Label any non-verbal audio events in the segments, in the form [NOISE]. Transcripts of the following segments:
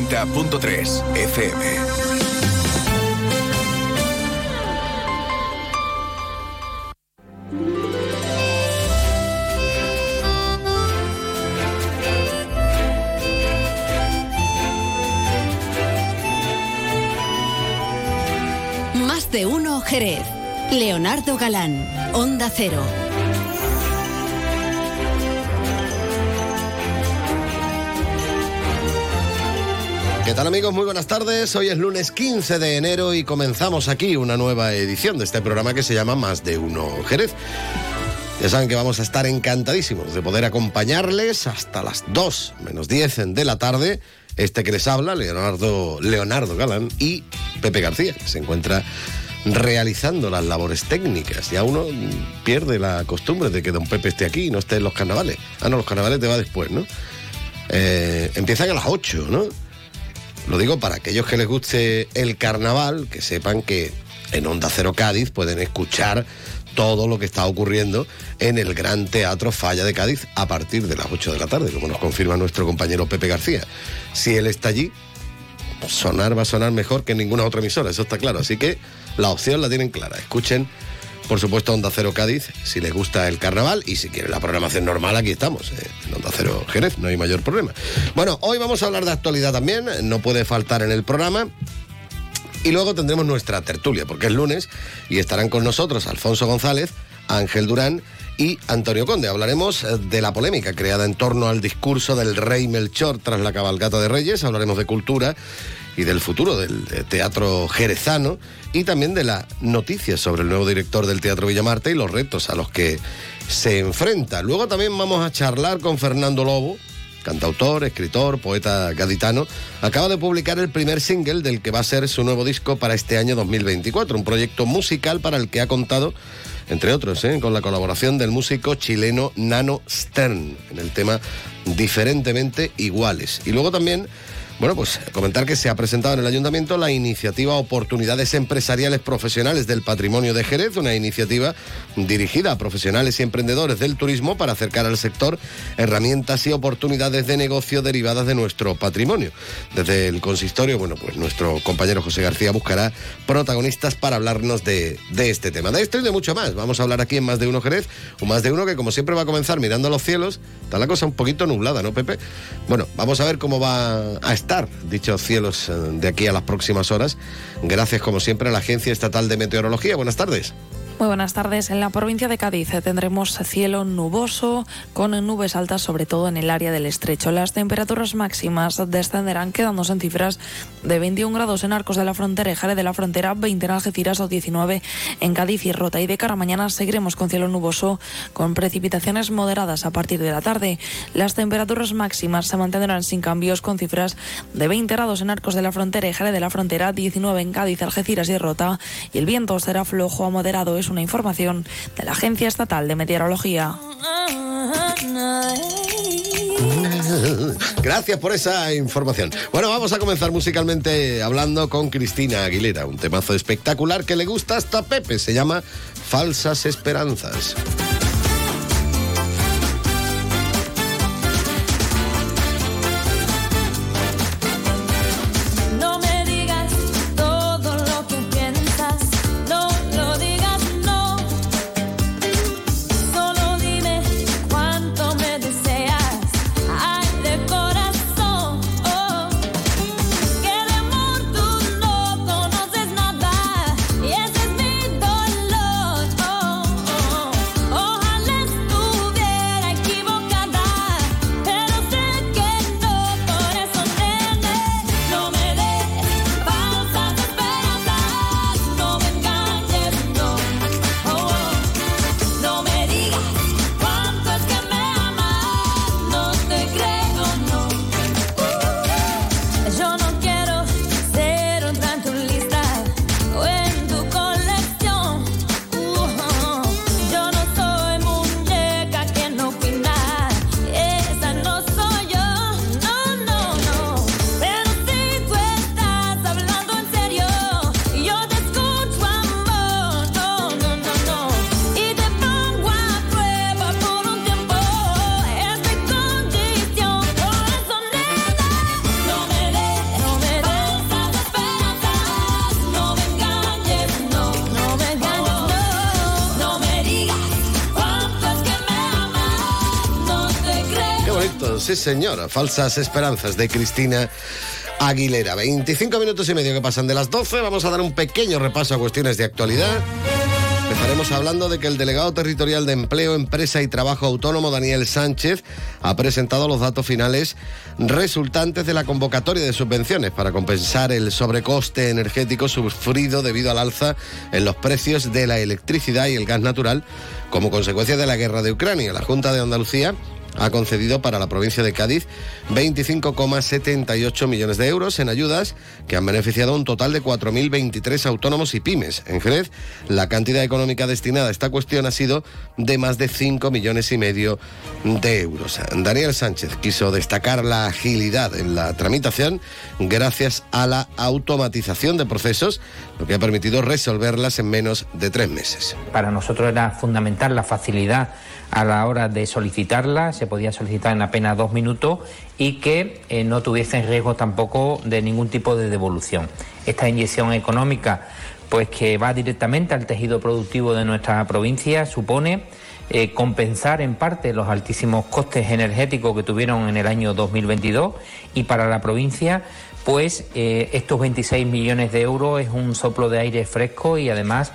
90.3 FM. de uno Jerez. Leonardo Galán, Onda Cero. ¿Qué tal amigos? Muy buenas tardes. Hoy es lunes 15 de enero y comenzamos aquí una nueva edición de este programa que se llama Más de Uno Jerez. Ya saben que vamos a estar encantadísimos de poder acompañarles hasta las 2 menos 10 de la tarde. Este que les habla, Leonardo, Leonardo Galán y Pepe García, que se encuentra realizando las labores técnicas. Ya uno pierde la costumbre de que don Pepe esté aquí y no esté en los carnavales. Ah, no, los carnavales te va después, ¿no? Eh, empiezan a las 8, ¿no? Lo digo para aquellos que les guste el carnaval, que sepan que en Onda Cero Cádiz pueden escuchar todo lo que está ocurriendo en el Gran Teatro Falla de Cádiz a partir de las 8 de la tarde, como nos confirma nuestro compañero Pepe García. Si él está allí, sonar va a sonar mejor que en ninguna otra emisora, eso está claro. Así que la opción la tienen clara. Escuchen, por supuesto, Onda Cero Cádiz, si les gusta el carnaval y si quieren la programación normal, aquí estamos, eh, en Onda Cero Jerez, no hay mayor problema. Bueno, hoy vamos a hablar de actualidad también, no puede faltar en el programa. Y luego tendremos nuestra tertulia, porque es lunes y estarán con nosotros Alfonso González, Ángel Durán y Antonio Conde. Hablaremos eh, de la polémica creada en torno al discurso del rey Melchor tras la cabalgata de Reyes, hablaremos de cultura y del futuro del eh, teatro jerezano y también de la noticia sobre el nuevo director del Teatro Villamarte y los retos a los que se enfrenta. Luego también vamos a charlar con Fernando Lobo, cantautor, escritor, poeta gaditano, acaba de publicar el primer single del que va a ser su nuevo disco para este año 2024, un proyecto musical para el que ha contado, entre otros, ¿eh? con la colaboración del músico chileno Nano Stern, en el tema Diferentemente Iguales. Y luego también bueno, pues comentar que se ha presentado en el ayuntamiento la iniciativa Oportunidades Empresariales Profesionales del Patrimonio de Jerez, una iniciativa dirigida a profesionales y emprendedores del turismo para acercar al sector herramientas y oportunidades de negocio derivadas de nuestro patrimonio. Desde el consistorio, bueno, pues nuestro compañero José García buscará protagonistas para hablarnos de, este tema. De esto y de mucho más. Vamos a hablar aquí en Más de Uno Jerez, un Más de Uno que como siempre va a comenzar mirando a los cielos. Está la cosa un poquito nublada, ¿no, Pepe? Bueno, vamos a ver cómo va a dichos cielos eh, de aquí a las próximas horas. Gracias, como siempre, a la Agencia Estatal de Meteorología. Buenas tardes. Muy buenas tardes. En la provincia de Cádiz tendremos cielo nuboso con nubes altas, sobre todo en el área del estrecho. Las temperaturas máximas descenderán quedándose en cifras de 21 grados en Arcos de la Frontera y Jare de la Frontera, 20 en Algeciras o 19 en Cádiz y Rota. Y de cara a mañana seguiremos con cielo nuboso con precipitaciones moderadas a partir de la tarde. Las temperaturas máximas se mantendrán sin cambios con cifras de 20 grados en Arcos de la Frontera y Jare de la Frontera, 19 en Cádiz, Algeciras y Rota. Y el viento será flojo a moderado una información de la Agencia Estatal de Meteorología. [LAUGHS] Gracias por esa información. Bueno, vamos a comenzar musicalmente hablando con Cristina Aguilera, un temazo espectacular que le gusta hasta Pepe, se llama Falsas Esperanzas. Señora. Falsas esperanzas de Cristina Aguilera. 25 minutos y medio que pasan de las 12. Vamos a dar un pequeño repaso a cuestiones de actualidad. Empezaremos hablando de que el delegado territorial de Empleo, Empresa y Trabajo Autónomo, Daniel Sánchez, ha presentado los datos finales resultantes de la convocatoria de subvenciones para compensar el sobrecoste energético sufrido debido al alza en los precios de la electricidad y el gas natural como consecuencia de la guerra de Ucrania. La Junta de Andalucía ha concedido para la provincia de Cádiz 25,78 millones de euros en ayudas que han beneficiado a un total de 4.023 autónomos y pymes. En Jerez, la cantidad económica destinada a esta cuestión ha sido de más de 5 millones y medio de euros. Daniel Sánchez quiso destacar la agilidad en la tramitación gracias a la automatización de procesos, lo que ha permitido resolverlas en menos de tres meses. Para nosotros era fundamental la facilidad a la hora de solicitarla, se podía solicitar en apenas dos minutos y que eh, no tuviesen riesgo tampoco de ningún tipo de devolución. Esta inyección económica, pues que va directamente al tejido productivo de nuestra provincia, supone eh, compensar en parte los altísimos costes energéticos que tuvieron en el año 2022 y para la provincia pues eh, estos 26 millones de euros es un soplo de aire fresco y además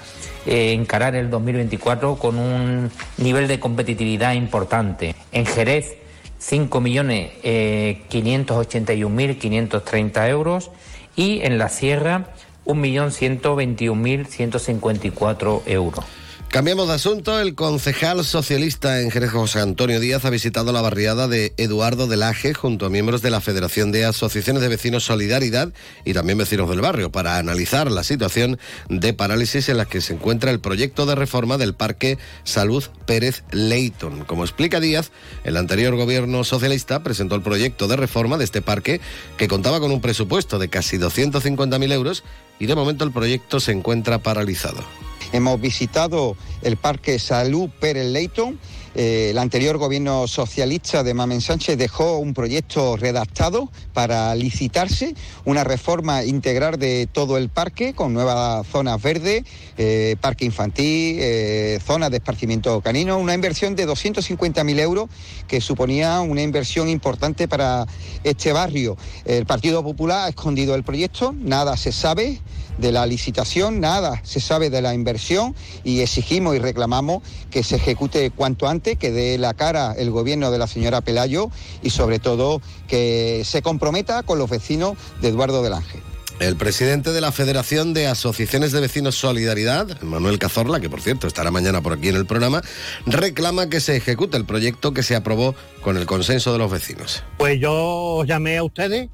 eh, encarar el 2024 con un nivel de competitividad importante. En Jerez, 5.581.530 euros y en la Sierra, 1.121.154 euros. Cambiamos de asunto. El concejal socialista en Jerez, José Antonio Díaz, ha visitado la barriada de Eduardo de Laje junto a miembros de la Federación de Asociaciones de Vecinos Solidaridad y también vecinos del barrio para analizar la situación de parálisis en la que se encuentra el proyecto de reforma del Parque Salud Pérez Leighton. Como explica Díaz, el anterior gobierno socialista presentó el proyecto de reforma de este parque que contaba con un presupuesto de casi 250.000 euros y de momento el proyecto se encuentra paralizado. Hemos visitado el Parque Salud Pérez Leighton. Eh, el anterior gobierno socialista de Mamen Sánchez dejó un proyecto redactado para licitarse, una reforma integral de todo el parque con nuevas zonas verdes, eh, parque infantil, eh, zonas de esparcimiento canino, una inversión de 250.000 euros que suponía una inversión importante para este barrio. El Partido Popular ha escondido el proyecto, nada se sabe de la licitación, nada se sabe de la inversión y exigimos y reclamamos que se ejecute cuanto antes, que dé la cara el gobierno de la señora Pelayo y sobre todo que se comprometa con los vecinos de Eduardo del Ángel. El presidente de la Federación de Asociaciones de Vecinos Solidaridad, Manuel Cazorla, que por cierto estará mañana por aquí en el programa, reclama que se ejecute el proyecto que se aprobó con el consenso de los vecinos. Pues yo llamé a ustedes,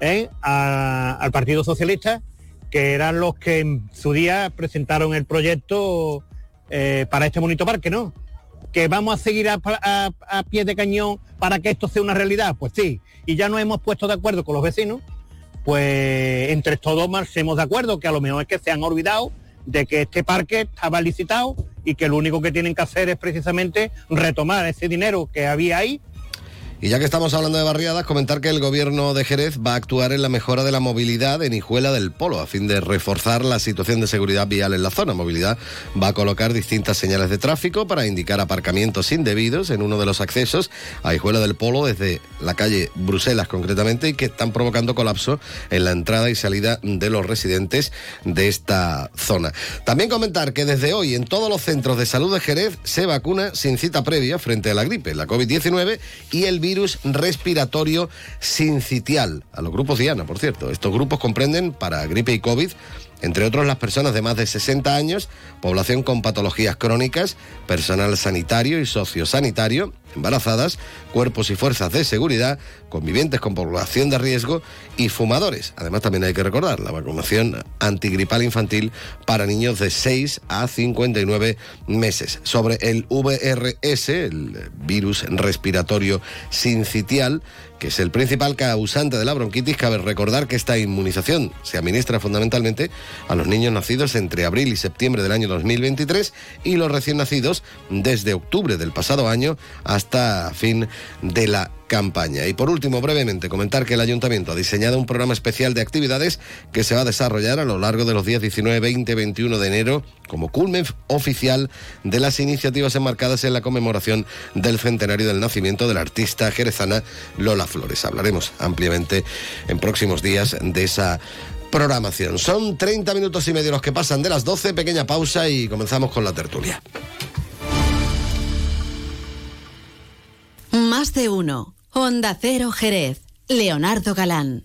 ¿eh? al Partido Socialista, que eran los que en su día presentaron el proyecto eh, para este bonito parque, ¿no? Que vamos a seguir a, pie de cañón para que esto sea una realidad, pues sí. Y ya nos hemos puesto de acuerdo con los vecinos, pues entre todos hemos de acuerdo que a lo mejor es que se han olvidado de que este parque estaba licitado y que lo único que tienen que hacer es precisamente retomar ese dinero que había ahí y ya que estamos hablando de barriadas, comentar que el gobierno de Jerez va a actuar en la mejora de la movilidad en Hijuela del Polo, a fin de reforzar la situación de seguridad vial en la zona. Movilidad va a colocar distintas señales de tráfico para indicar aparcamientos indebidos en uno de los accesos a Hijuela del Polo desde la calle Bruselas concretamente y que están provocando colapso en la entrada y salida de los residentes de esta zona. También comentar que desde hoy en todos los centros de salud de Jerez se vacuna sin cita previa frente a la gripe, la COVID-19 y el virus virus respiratorio sincitial, a los grupos Diana, por cierto. Estos grupos comprenden para gripe y COVID entre otros las personas de más de 60 años, población con patologías crónicas, personal sanitario y sociosanitario, embarazadas, cuerpos y fuerzas de seguridad, convivientes con población de riesgo y fumadores. Además también hay que recordar la vacunación antigripal infantil para niños de 6 a 59 meses. Sobre el VRS, el virus respiratorio sincitial, que es el principal causante de la bronquitis, cabe recordar que esta inmunización se administra fundamentalmente a los niños nacidos entre abril y septiembre del año 2023 y los recién nacidos desde octubre del pasado año hasta fin de la campaña. Y por último, brevemente, comentar que el ayuntamiento ha diseñado un programa especial de actividades que se va a desarrollar a lo largo de los días 19, 20, 21 de enero como culmen oficial de las iniciativas enmarcadas en la conmemoración del centenario del nacimiento de la artista jerezana Lola Flores. Hablaremos ampliamente en próximos días de esa programación. Son 30 minutos y medio los que pasan de las 12, pequeña pausa y comenzamos con la tertulia. Más de uno. Honda Cero Jerez. Leonardo Galán.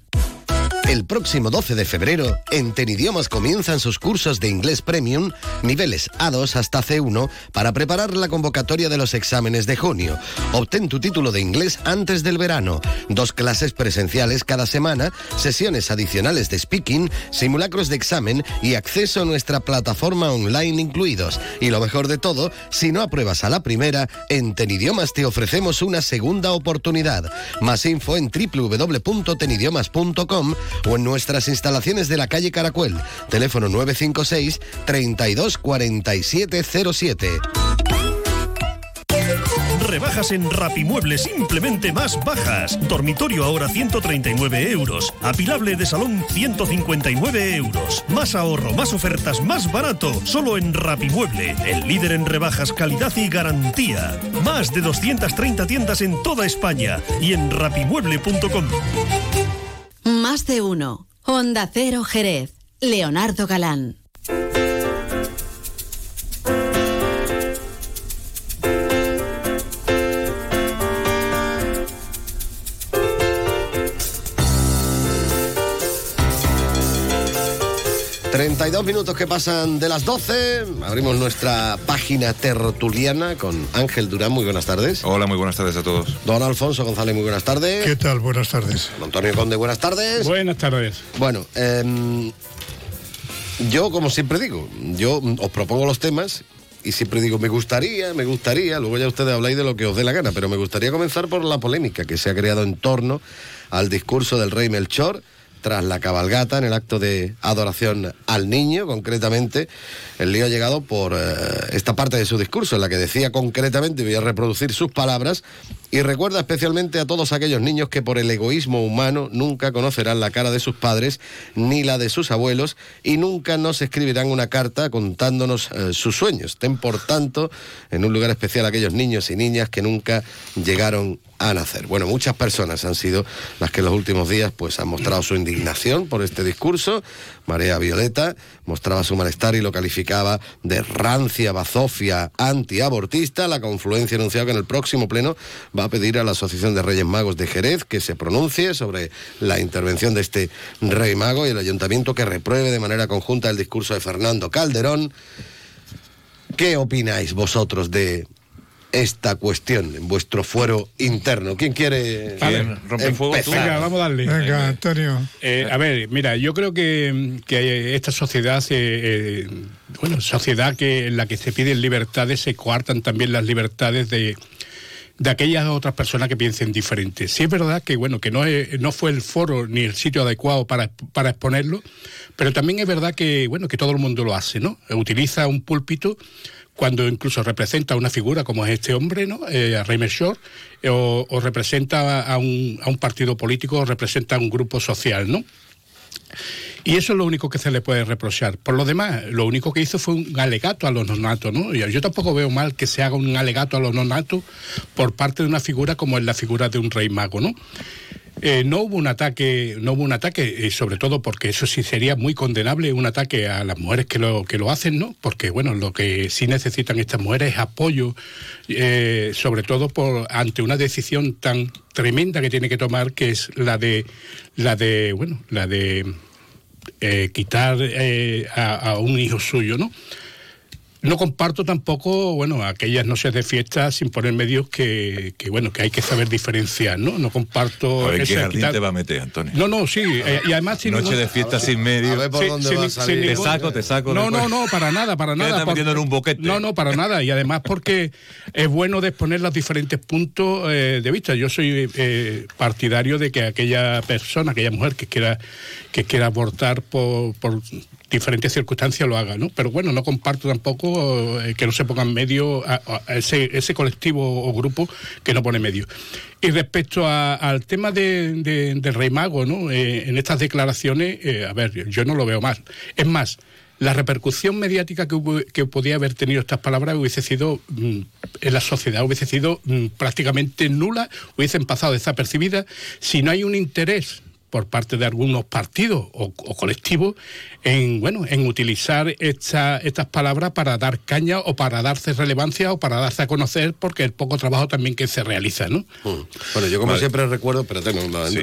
El próximo 12 de febrero, en Tenidiomas comienzan sus cursos de inglés premium, niveles A2 hasta C1, para preparar la convocatoria de los exámenes de junio. Obtén tu título de inglés antes del verano. Dos clases presenciales cada semana, sesiones adicionales de speaking, simulacros de examen y acceso a nuestra plataforma online incluidos. Y lo mejor de todo, si no apruebas a la primera, en Tenidiomas te ofrecemos una segunda oportunidad. Más info en www.tenidiomas.com o en nuestras instalaciones de la calle Caracuel. Teléfono 956 32 07. Rebajas en Rapimueble simplemente más bajas. Dormitorio ahora 139 euros. Apilable de salón 159 euros. Más ahorro, más ofertas, más barato. Solo en Rapimueble, el líder en rebajas, calidad y garantía. Más de 230 tiendas en toda España y en rapimueble.com. Más de uno. Honda Cero Jerez. Leonardo Galán. 32 minutos que pasan de las 12. Abrimos nuestra página tertuliana con Ángel Durán. Muy buenas tardes. Hola, muy buenas tardes a todos. Don Alfonso González, muy buenas tardes. ¿Qué tal? Buenas tardes. Don Antonio Conde, buenas tardes. Buenas tardes. Bueno, em, yo como siempre digo, yo os propongo los temas y siempre digo, me gustaría, me gustaría, luego ya ustedes habláis de lo que os dé la gana, pero me gustaría comenzar por la polémica que se ha creado en torno al discurso del rey Melchor tras la cabalgata en el acto de adoración al niño, concretamente. El lío ha llegado por eh, esta parte de su discurso, en la que decía concretamente, voy a reproducir sus palabras, y recuerda especialmente a todos aquellos niños que por el egoísmo humano nunca conocerán la cara de sus padres ni la de sus abuelos y nunca nos escribirán una carta contándonos eh, sus sueños. Ten por tanto en un lugar especial aquellos niños y niñas que nunca llegaron a nacer. Bueno, muchas personas han sido las que en los últimos días pues han mostrado su indignación por este discurso. Marea Violeta mostraba su malestar y lo calificaba de rancia, bazofia, antiabortista. La confluencia anunciado que en el próximo pleno va a pedir a la Asociación de Reyes Magos de Jerez que se pronuncie sobre la intervención de este rey mago y el ayuntamiento que repruebe de manera conjunta el discurso de Fernando Calderón. ¿Qué opináis vosotros de esta cuestión en vuestro fuero interno. ¿Quién quiere romper fuego? Venga, vamos a darle. Venga, Antonio. Eh, a ver, mira, yo creo que, que esta sociedad, eh, bueno, sociedad que en la que se piden libertades, se coartan también las libertades de, de aquellas otras personas que piensen diferente. Sí es verdad que bueno que no, no fue el foro ni el sitio adecuado para, para exponerlo, pero también es verdad que bueno que todo el mundo lo hace, ¿no? Utiliza un púlpito cuando incluso representa una figura como es este hombre, ¿no? Eh, a Reimer eh, o, o, representa a un, a un partido político, o representa a un grupo social, ¿no? Y eso es lo único que se le puede reprochar. Por lo demás, lo único que hizo fue un alegato a los nonatos, ¿no? Yo tampoco veo mal que se haga un alegato a los nonatos por parte de una figura como es la figura de un rey mago, ¿no? Eh, no hubo un ataque, no hubo un ataque, eh, sobre todo porque eso sí sería muy condenable, un ataque a las mujeres que lo, que lo hacen, ¿no? Porque, bueno, lo que sí necesitan estas mujeres es apoyo, eh, sobre todo por ante una decisión tan tremenda que tiene que tomar, que es la de, la de, bueno, la de eh, quitar eh, a, a, un hijo suyo, ¿no? No comparto tampoco, bueno, aquellas noches de fiesta sin poner medios que, que, bueno, que hay que saber diferenciar, ¿no? No comparto... A ver, ¿qué jardín te va a meter, Antonio? No, no, sí, eh, y además... Sin Noche ningún... de fiesta sin medios. A ver por sí, dónde sin, sin Te saco, te saco. No, después. no, no, para nada, para ¿Qué nada. estás metiendo en un boquete? No, no, para nada. Y además porque es bueno de exponer los diferentes puntos eh, de vista. Yo soy eh, partidario de que aquella persona, aquella mujer que quiera que quiera abortar por, por diferentes circunstancias lo haga, ¿no? Pero bueno, no comparto tampoco eh, que no se pongan medio a, ese, ese, colectivo o grupo que no pone medio. Y respecto a, al tema de, de, del Rey Mago, ¿no? Eh, en estas declaraciones, eh, a ver, yo no lo veo mal. Es más, la repercusión mediática que, hubo, que podía haber tenido estas palabras hubiese sido mm, en la sociedad, hubiese sido mm, prácticamente nula, hubiesen pasado desapercibidas si no hay un interés por parte de algunos partidos o, o colectivos en bueno en utilizar esta, estas palabras para dar caña o para darse relevancia o para darse a conocer porque el poco trabajo también que se realiza, ¿no? Mm. Bueno, yo como vale. siempre recuerdo, espérate, no, no, sí.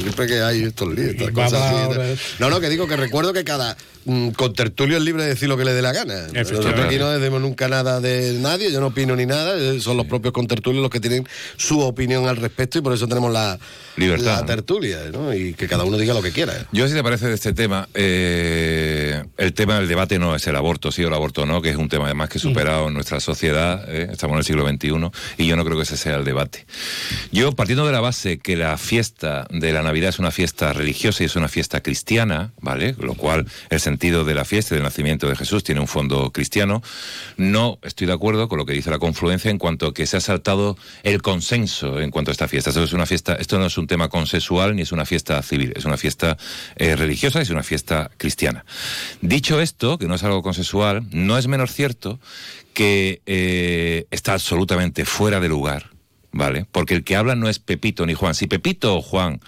siempre que hay estos líos, estas cosas así, No, no, que digo que recuerdo que cada mm, contertulio es libre de decir lo que le dé la gana. Nosotros aquí no decimos nunca nada de nadie, yo no opino ni nada, eh, son los propios contertulios los que tienen su opinión al respecto y por eso tenemos la, Libertad, la tertulia, ¿no? Y que cada uno diga lo que quiera. Yo, si te parece de este tema, eh, el tema del debate no es el aborto, sí o el aborto no, que es un tema además que superado en nuestra sociedad, ¿eh? estamos en el siglo XXI, y yo no creo que ese sea el debate. Yo, partiendo de la base que la fiesta de la Navidad es una fiesta religiosa y es una fiesta cristiana, ¿vale? Lo cual el sentido de la fiesta del nacimiento de Jesús tiene un fondo cristiano, no estoy de acuerdo con lo que dice la confluencia en cuanto a que se ha saltado el consenso en cuanto a esta fiesta. Esto, es una fiesta, esto no es un tema consensual ni es una fiesta civil, es una fiesta eh, religiosa, es una fiesta cristiana. Dicho esto, que no es algo consensual, no es menos cierto que eh, está absolutamente fuera de lugar ¿vale? Porque el que habla no es Pepito ni Juan. Si Pepito o Juan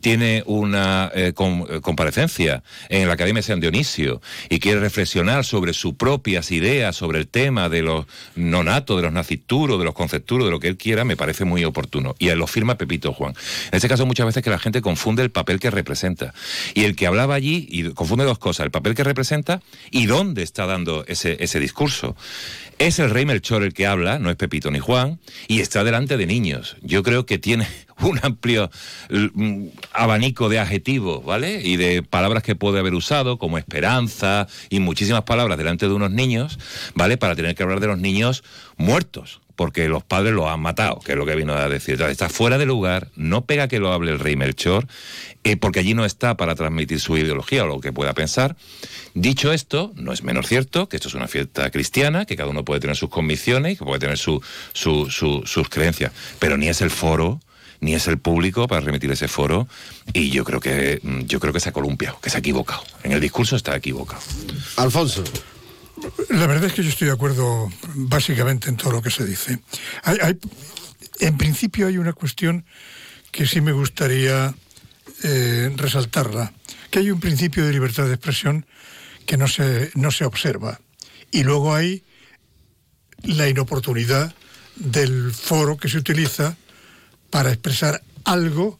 tiene una eh, com comparecencia en la Academia de San Dionisio y quiere reflexionar sobre sus propias ideas, sobre el tema de los nonatos, de los nacituros, de los concepturos, de lo que él quiera, me parece muy oportuno. Y lo firma Pepito o Juan. En este caso, muchas veces que la gente confunde el papel que representa. Y el que hablaba allí, y confunde dos cosas, el papel que representa y dónde está dando ese, ese discurso. Es el rey Melchor el que habla, no es Pepito ni Juan, y está delante de niños. Yo creo que tiene [LAUGHS] un amplio mm, abanico de adjetivos, ¿vale? Y de palabras que puede haber usado, como esperanza y muchísimas palabras delante de unos niños, ¿vale? Para tener que hablar de los niños muertos, porque los padres los han matado, que es lo que vino a decir. Entonces, está fuera de lugar, no pega que lo hable el rey Melchor, eh, porque allí no está para transmitir su ideología o lo que pueda pensar. Dicho esto, no es menos cierto que esto es una fiesta cristiana, que cada uno puede tener sus convicciones y que puede tener su, su, su, sus creencias, pero ni es el foro ni es el público para remitir ese foro y yo creo que yo creo que se ha columpiado, que se ha equivocado. En el discurso está equivocado. Alfonso. La verdad es que yo estoy de acuerdo básicamente en todo lo que se dice. Hay, hay, en principio hay una cuestión que sí me gustaría eh, resaltarla, que hay un principio de libertad de expresión que no se, no se observa. Y luego hay la inoportunidad del foro que se utiliza para expresar algo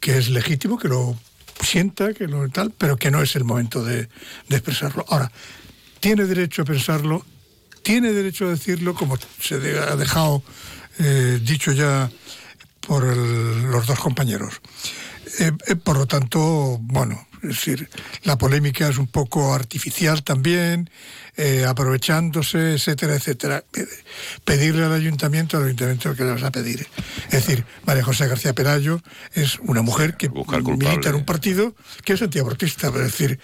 que es legítimo, que lo sienta, que lo tal, pero que no es el momento de, de expresarlo. Ahora, tiene derecho a pensarlo, tiene derecho a decirlo, como se ha dejado eh, dicho ya por el, los dos compañeros. Eh, eh, por lo tanto, bueno, es decir, la polémica es un poco artificial también, eh, aprovechándose, etcétera, etcétera. Pedirle al ayuntamiento, al ayuntamiento que le vas a pedir. Es decir, María José García Pelayo es una mujer que milita en un partido que es antiabortista, es decir,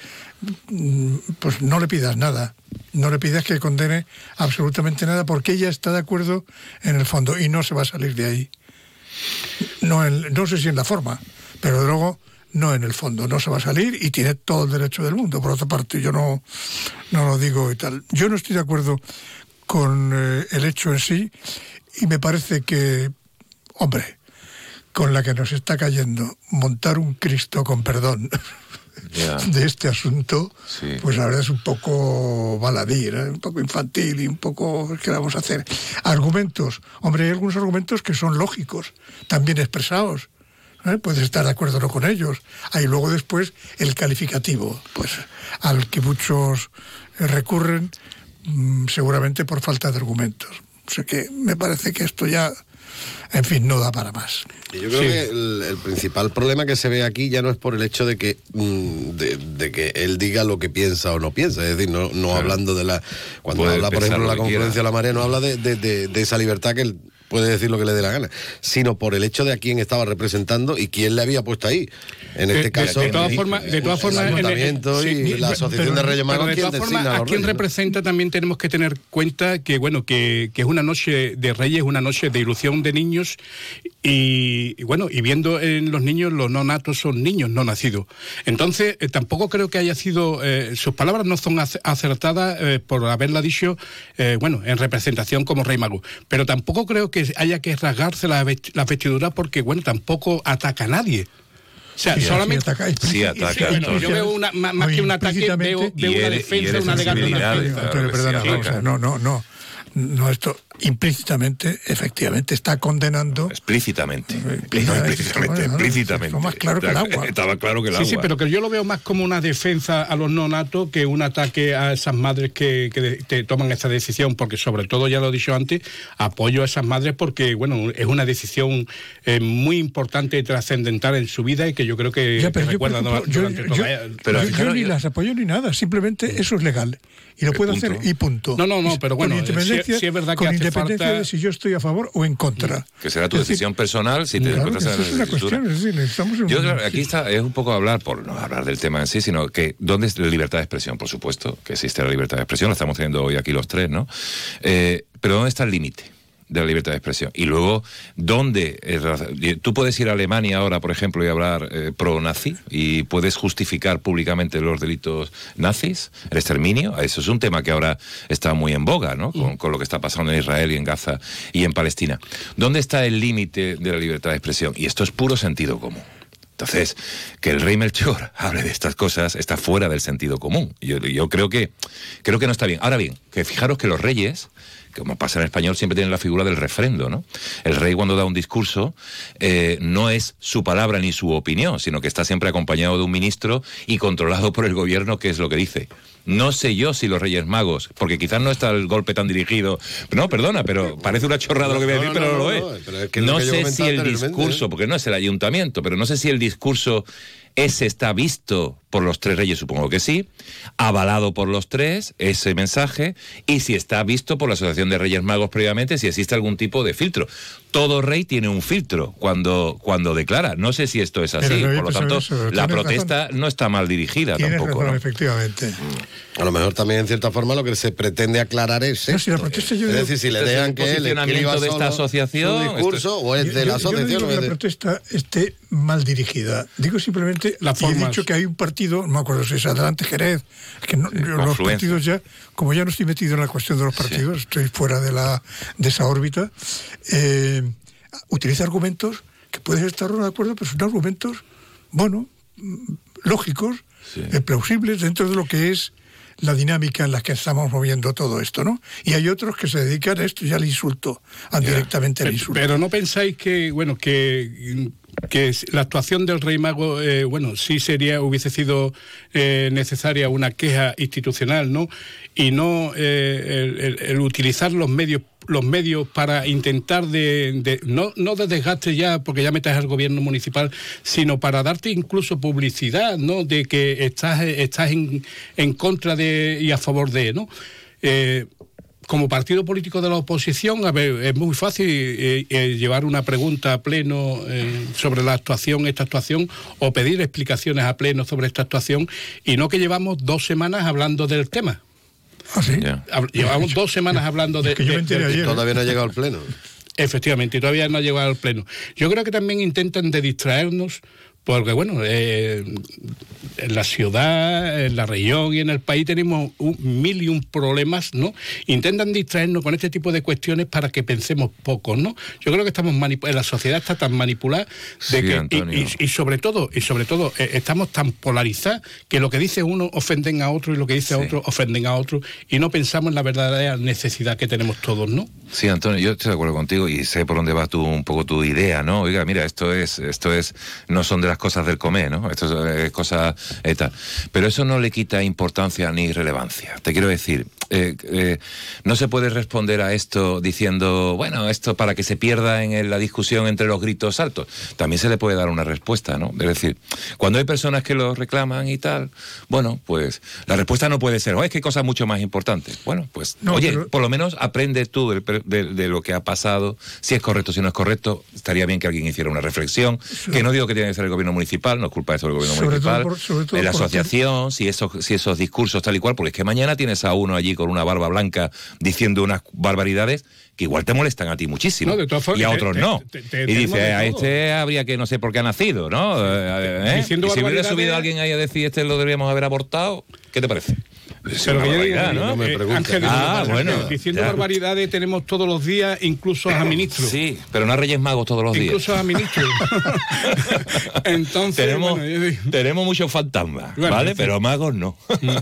pues no le pidas nada, no le pidas que condene absolutamente nada porque ella está de acuerdo en el fondo y no se va a salir de ahí. No, en, no sé si en la forma, pero luego no en el fondo, no se va a salir y tiene todo el derecho del mundo. Por otra parte, yo no, no lo digo y tal. Yo no estoy de acuerdo con eh, el hecho en sí y me parece que, hombre, con la que nos está cayendo, montar un Cristo con perdón [LAUGHS] yeah. de este asunto, sí. pues la verdad es un poco baladí, ¿eh? un poco infantil y un poco, ¿qué vamos a hacer? Argumentos, hombre, hay algunos argumentos que son lógicos, también expresados ¿eh? puedes estar de acuerdo o no con ellos. Hay luego después el calificativo, pues al que muchos recurren mmm, seguramente por falta de argumentos. O sea que me parece que esto ya, en fin, no da para más. Y yo creo sí. que el, el, principal problema que se ve aquí ya no es por el hecho de que mmm, de, de, que él diga lo que piensa o no piensa, es decir, no, no claro. hablando de la... Cuando Puede habla, por ejemplo, la confluencia de la marea, no habla de, de, de, esa libertad que él puede decir lo que le dé la gana, sino por el hecho de a quién estaba representando y quién le había puesto ahí. En este caso, de, todas formas, de todas formas, el ayuntamiento y la asociación de Reyes Magos, de todas formas, a quien representa también tenemos que tener cuenta que bueno que, que, es una noche de Reyes, una noche de ilusión de niños y, bueno y viendo en los niños los no natos son niños no nacidos. Entonces eh, tampoco creo que haya sido eh, sus palabras no son acertadas eh, por haberla dicho bueno en representación como Rey Mago, pero tampoco creo que haya que rasgarse la, la vestidura porque bueno tampoco ataca a nadie. O sea, solamente. Sí, ataca. Sí, ataca bueno, yo veo una, más, que un ataque, veo, veo una defensa, una defensa. Perdona, no, no, no. No, esto implícitamente, efectivamente, está condenando. Explícitamente. explícitamente, explícitamente. más claro que el agua. Estaba claro que el agua. Sí, sí, pero que yo lo veo más como una defensa a los nonatos que un ataque a esas madres que, que toman esa decisión, porque sobre todo, ya lo he dicho antes, apoyo a esas madres porque, bueno, es una decisión eh, muy importante y trascendental en su vida y que yo creo que, ya, pero yo, yo, ni las apoyo ni nada, simplemente eso es legal y lo puedo hacer y punto. No, no, no, pero bueno, con independencia, es verdad que con independencia de si yo estoy a favor o en contra. Que será tu decisión personal si te encuentras en la es una cuestión, es decir, estamos en Yo creo aquí está, es un poco hablar, por no hablar del tema en sí, sino que dónde es la libertad de expresión, por supuesto, que existe la libertad de expresión, la estamos teniendo hoy aquí los tres, ¿no? Eh, pero ¿dónde está el límite? De la libertad de expresión. Y luego, ¿dónde? Tú puedes ir a Alemania ahora, por ejemplo, y hablar eh, pro-nazi y puedes justificar públicamente los delitos nazis, el exterminio. Eso es un tema que ahora está muy en boga, ¿no? Con, con lo que está pasando en Israel y en Gaza y en Palestina. ¿Dónde está el límite de la libertad de expresión? Y esto es puro sentido común. Entonces, que el rey Melchor [LAUGHS] hable de estas cosas está fuera del sentido común. Yo, yo creo que creo que no está bien. Ahora bien, que fijaros que los reyes como pasa en español, siempre tiene la figura del refrendo, ¿no? El rey cuando da un discurso eh, no es su palabra ni su opinión, sino que está siempre acompañado de un ministro y controlado por el gobierno, que es lo que dice. No sé yo si los Reyes Magos, porque quizás no está el golpe tan dirigido. No, perdona, pero parece una chorrada lo que voy a decir, pero no, lo es. No, sé si el discurso, porque no es el ayuntamiento, pero no sé si el discurso ese está visto por los tres reyes, supongo que sí, avalado por los tres, ese mensaje, y si está visto por la Asociación de Reyes Magos previamente, si existe algún tipo de filtro. Todo rey tiene un filtro cuando, cuando declara. No sé si esto es así, por lo tanto, la protesta no está mal dirigida tampoco. efectivamente. A lo mejor también, en cierta forma, lo que se pretende aclarar es. No, si la protesta yo es decir, si le dejan que él de esta asociación. Su discurso, o es de la asociación. Yo no digo que la protesta esté mal dirigida. Digo simplemente, la he dicho que hay un partido, no me acuerdo si es Adelante Jerez, que los partidos ya, como ya no estoy metido en la cuestión de los partidos, estoy fuera de, la, de esa órbita, eh, utiliza argumentos que pueden estar de acuerdo, pero son argumentos, bueno, lógicos, eh, plausibles dentro de lo que es la dinámica en la que estamos moviendo todo esto, ¿no? Y hay otros que se dedican a esto, ya al insulto, directamente al insulto. Pero no pensáis que, bueno, que que la actuación del Rey Mago, eh, bueno, sí sería, hubiese sido eh, necesaria una queja institucional, ¿no? Y no eh, el, utilizar los medios los medios para intentar de, no, no de desgaste ya porque ya metes al gobierno municipal sino para darte incluso publicidad no de que estás estás en, en contra de y a favor de no como partido político de la oposición, a ver, es muy fácil eh, eh, llevar una pregunta a pleno eh, sobre la actuación, esta actuación, o pedir explicaciones a pleno sobre esta actuación, y no que llevamos dos semanas hablando del tema. ¿Ah, sí? Llevamos dos semanas [LAUGHS] hablando de... que todavía no ha llegado al pleno. Efectivamente, todavía no ha llegado al pleno. Yo creo que también intentan de distraernos porque bueno, eh, en la ciudad, en la región y en el país tenemos un, mil y un problemas, ¿no? Intentan distraernos con este tipo de cuestiones para que pensemos poco, ¿no? Yo creo que estamos la sociedad está tan manipulada de que y, sobre todo y sobre todo eh, estamos tan polarizados que lo que dice uno ofenden a otro y lo que dice a otro ofenden a otro y no pensamos en la verdadera necesidad que tenemos todos, ¿no? Sí, Antonio, yo estoy de acuerdo contigo y sé por dónde va tu, un poco tu idea, ¿no? Oiga, mira, esto es esto es no son de las cosas del comer, ¿no? Esto es cosa eh, tal. Pero eso no le quita importancia ni relevancia. Te quiero decir, eh, eh, no se puede responder a esto diciendo, bueno, esto para que se pierda en la discusión entre los gritos altos. También se le puede dar una respuesta, ¿no? Es decir, cuando hay personas que lo reclaman y tal, bueno, pues la respuesta no puede ser, oh, es que hay cosas mucho más importantes. Bueno, pues, oye, por lo menos aprende tú de, lo que ha pasado, si es correcto, si no es correcto. Estaría bien que alguien hiciera una reflexión, que no digo que tiene que ser el gobierno municipal, no es culpa de eso del gobierno municipal, de la asociación, si esos, si esos discursos tal y cual, porque es que mañana tienes a uno allí con una barba blanca diciendo unas barbaridades que igual te molestan a ti muchísimo. y a otros no. y dice, a este habría que no sé por qué ha nacido, ¿no? Eh, eh, y si hubiera subido alguien ahí a decir, este lo deberíamos haber abortado, ¿qué te parece? Pero que yo diga, ¿no? me eh, Ángel, ah, bueno, diciendo barbaridades tenemos todos los días, incluso a ministros. Sí, pero no a Reyes Magos todos los días. Incluso a ministros. [LAUGHS] Entonces, tenemos, tenemos muchos fantasmas, ¿vale? Pero magos no. Mm. [LAUGHS]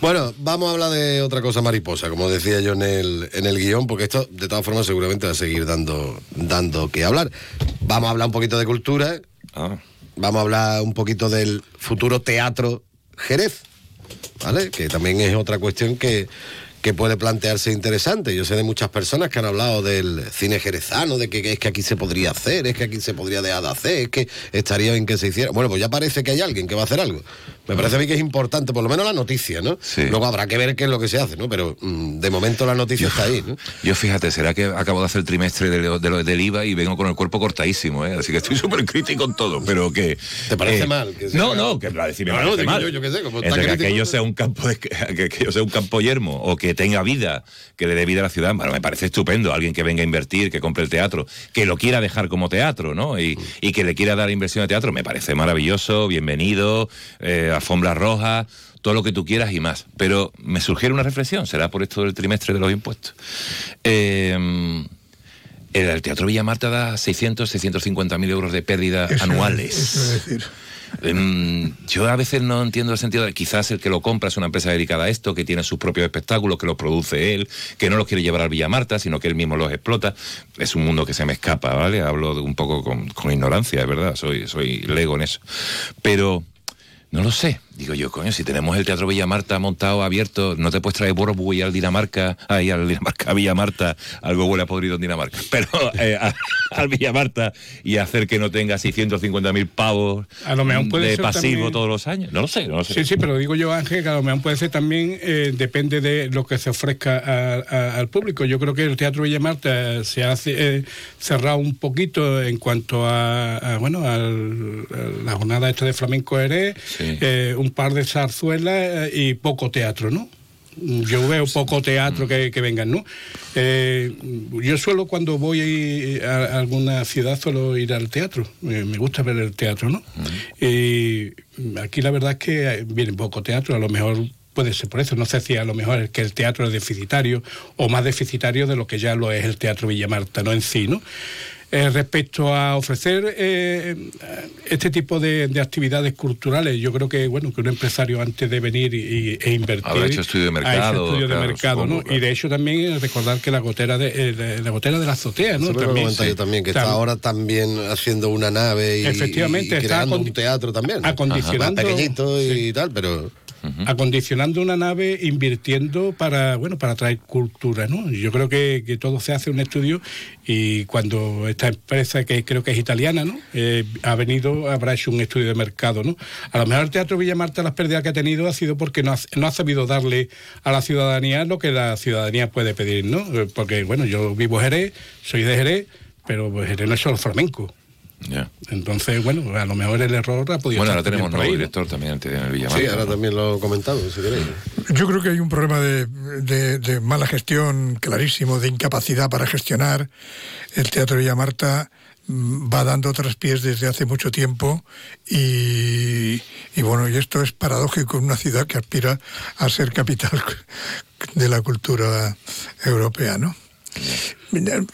Bueno, vamos a hablar de otra cosa mariposa, como decía yo en el, en el guion, porque esto de todas formas seguramente va a seguir dando, dando que hablar. Vamos a hablar un poquito de cultura. Ah. Vamos a hablar un poquito del futuro teatro Jerez. ¿Vale? Que también es otra cuestión que, que puede plantearse interesante. Yo sé de muchas personas que han hablado del cine jerezano, de que, es que aquí se podría hacer, es que aquí se podría dejar de hacer, es que estaría bien que se hiciera. Bueno, pues ya parece que hay alguien que va a hacer algo. Me parece a mí que es importante, por lo menos la noticia, ¿no? Luego habrá que ver qué es lo que se hace, ¿no? Pero mm, de momento la noticia está ahí, ¿no? [LAUGHS] Yo fíjate, será que acabo de hacer el trimestre de, de, del IVA y vengo con el cuerpo cortadísimo, ¿eh? Así que estoy [LAUGHS] súper crítico con todo, pero que... ¿Te parece eh, mal? no, no, que para decir me parece mal. Yo, yo qué sé, como que, yo sea un campo [LAUGHS] que, yo sea un campo yermo o que tenga vida, que le dé vida a la ciudad, bueno, me parece estupendo. Alguien que venga a invertir, que compre el teatro, que lo quiera dejar como teatro, ¿no? Y, y que le quiera dar inversión de teatro, me parece maravilloso, bienvenido, eh, alfombra roja todo lo que tú quieras y más. Pero me surgiera una reflexión, será por esto del trimestre de los impuestos. Eh, el Teatro Villa Marta da 600, 650 mil euros de pérdida anuales. Eso es decir. Yo a veces no entiendo el sentido de quizás el que lo compra es una empresa dedicada a esto, que tiene sus propios espectáculos, que los produce él, que no los quiere llevar al Villa Marta, sino que él mismo los explota. Es un mundo que se me escapa, ¿vale? Hablo de un poco con, con ignorancia, es verdad, soy, soy lego en eso. Pero no lo sé. Digo yo, coño, si tenemos el Teatro Villa Marta montado, abierto, no te puedes traer y al Dinamarca, ahí al Dinamarca, a Villa Marta, algo huele a podrido en Dinamarca, [LAUGHS] pero eh, al Villa Marta y hacer que no tenga 650 mil pavos a lo mejor puede de pasivo todos los años. No lo sé, no lo sé. Sí, sí, pero digo yo, Ángel, que a lo mejor puede ser también, eh, depende de lo que se ofrezca al público. Yo creo que el Teatro Villa Marta se ha eh, cerrado un poquito en cuanto a, bueno, a la jornada esta de flamenco Eres, un par de zarzuelas eh, y poco teatro, ¿no? Yo veo poco teatro que, vengan, ¿no? Eh, yo suelo cuando voy a, alguna ciudad suelo ir al teatro, me gusta ver el teatro, ¿no? Y aquí la verdad es que viene poco teatro, a lo mejor puede ser por eso. No sé si a lo mejor es que el teatro es deficitario o más deficitario de lo que ya lo es el Teatro Villamarta, ¿no? En sí, ¿no? Eh, respecto a ofrecer eh, este tipo de, actividades culturales, yo creo que bueno que un empresario antes de venir y, e invertir habrá hecho estudio de mercado, estudio de mercado, ¿no? Y de hecho también recordar que la gotera de, eh, la gotera de la azotea, ¿no? También, yo también que está ahora también haciendo una nave y, efectivamente creando un teatro también, acondicionando pequeñito y tal, pero acondicionando una nave, invirtiendo para, bueno, para traer cultura, ¿no? Yo creo que, que todo se hace un estudio y cuando esta empresa, que creo que es italiana, ¿no? Eh, ha venido, habrá hecho un estudio de mercado, ¿no? A lo mejor el Teatro Villa Marta las pérdidas que ha tenido ha sido porque no ha, no ha sabido darle a la ciudadanía lo que la ciudadanía puede pedir, ¿no? Eh, porque, bueno, yo vivo Jerez, soy de Jerez, pero Jerez no es solo flamenco. Entonces, bueno, a lo mejor el error ha podido Bueno, ahora tenemos nuevo director también en el Villamarta. Sí, ahora también lo he comentado, si queréis. Yo creo que hay un problema de, mala gestión clarísimo, de incapacidad para gestionar. El Teatro Villamarta mm, va dando otros pies desde hace mucho tiempo y, y, bueno, y esto es paradójico en una ciudad que aspira a ser capital [LAUGHS] de la cultura europea, ¿no?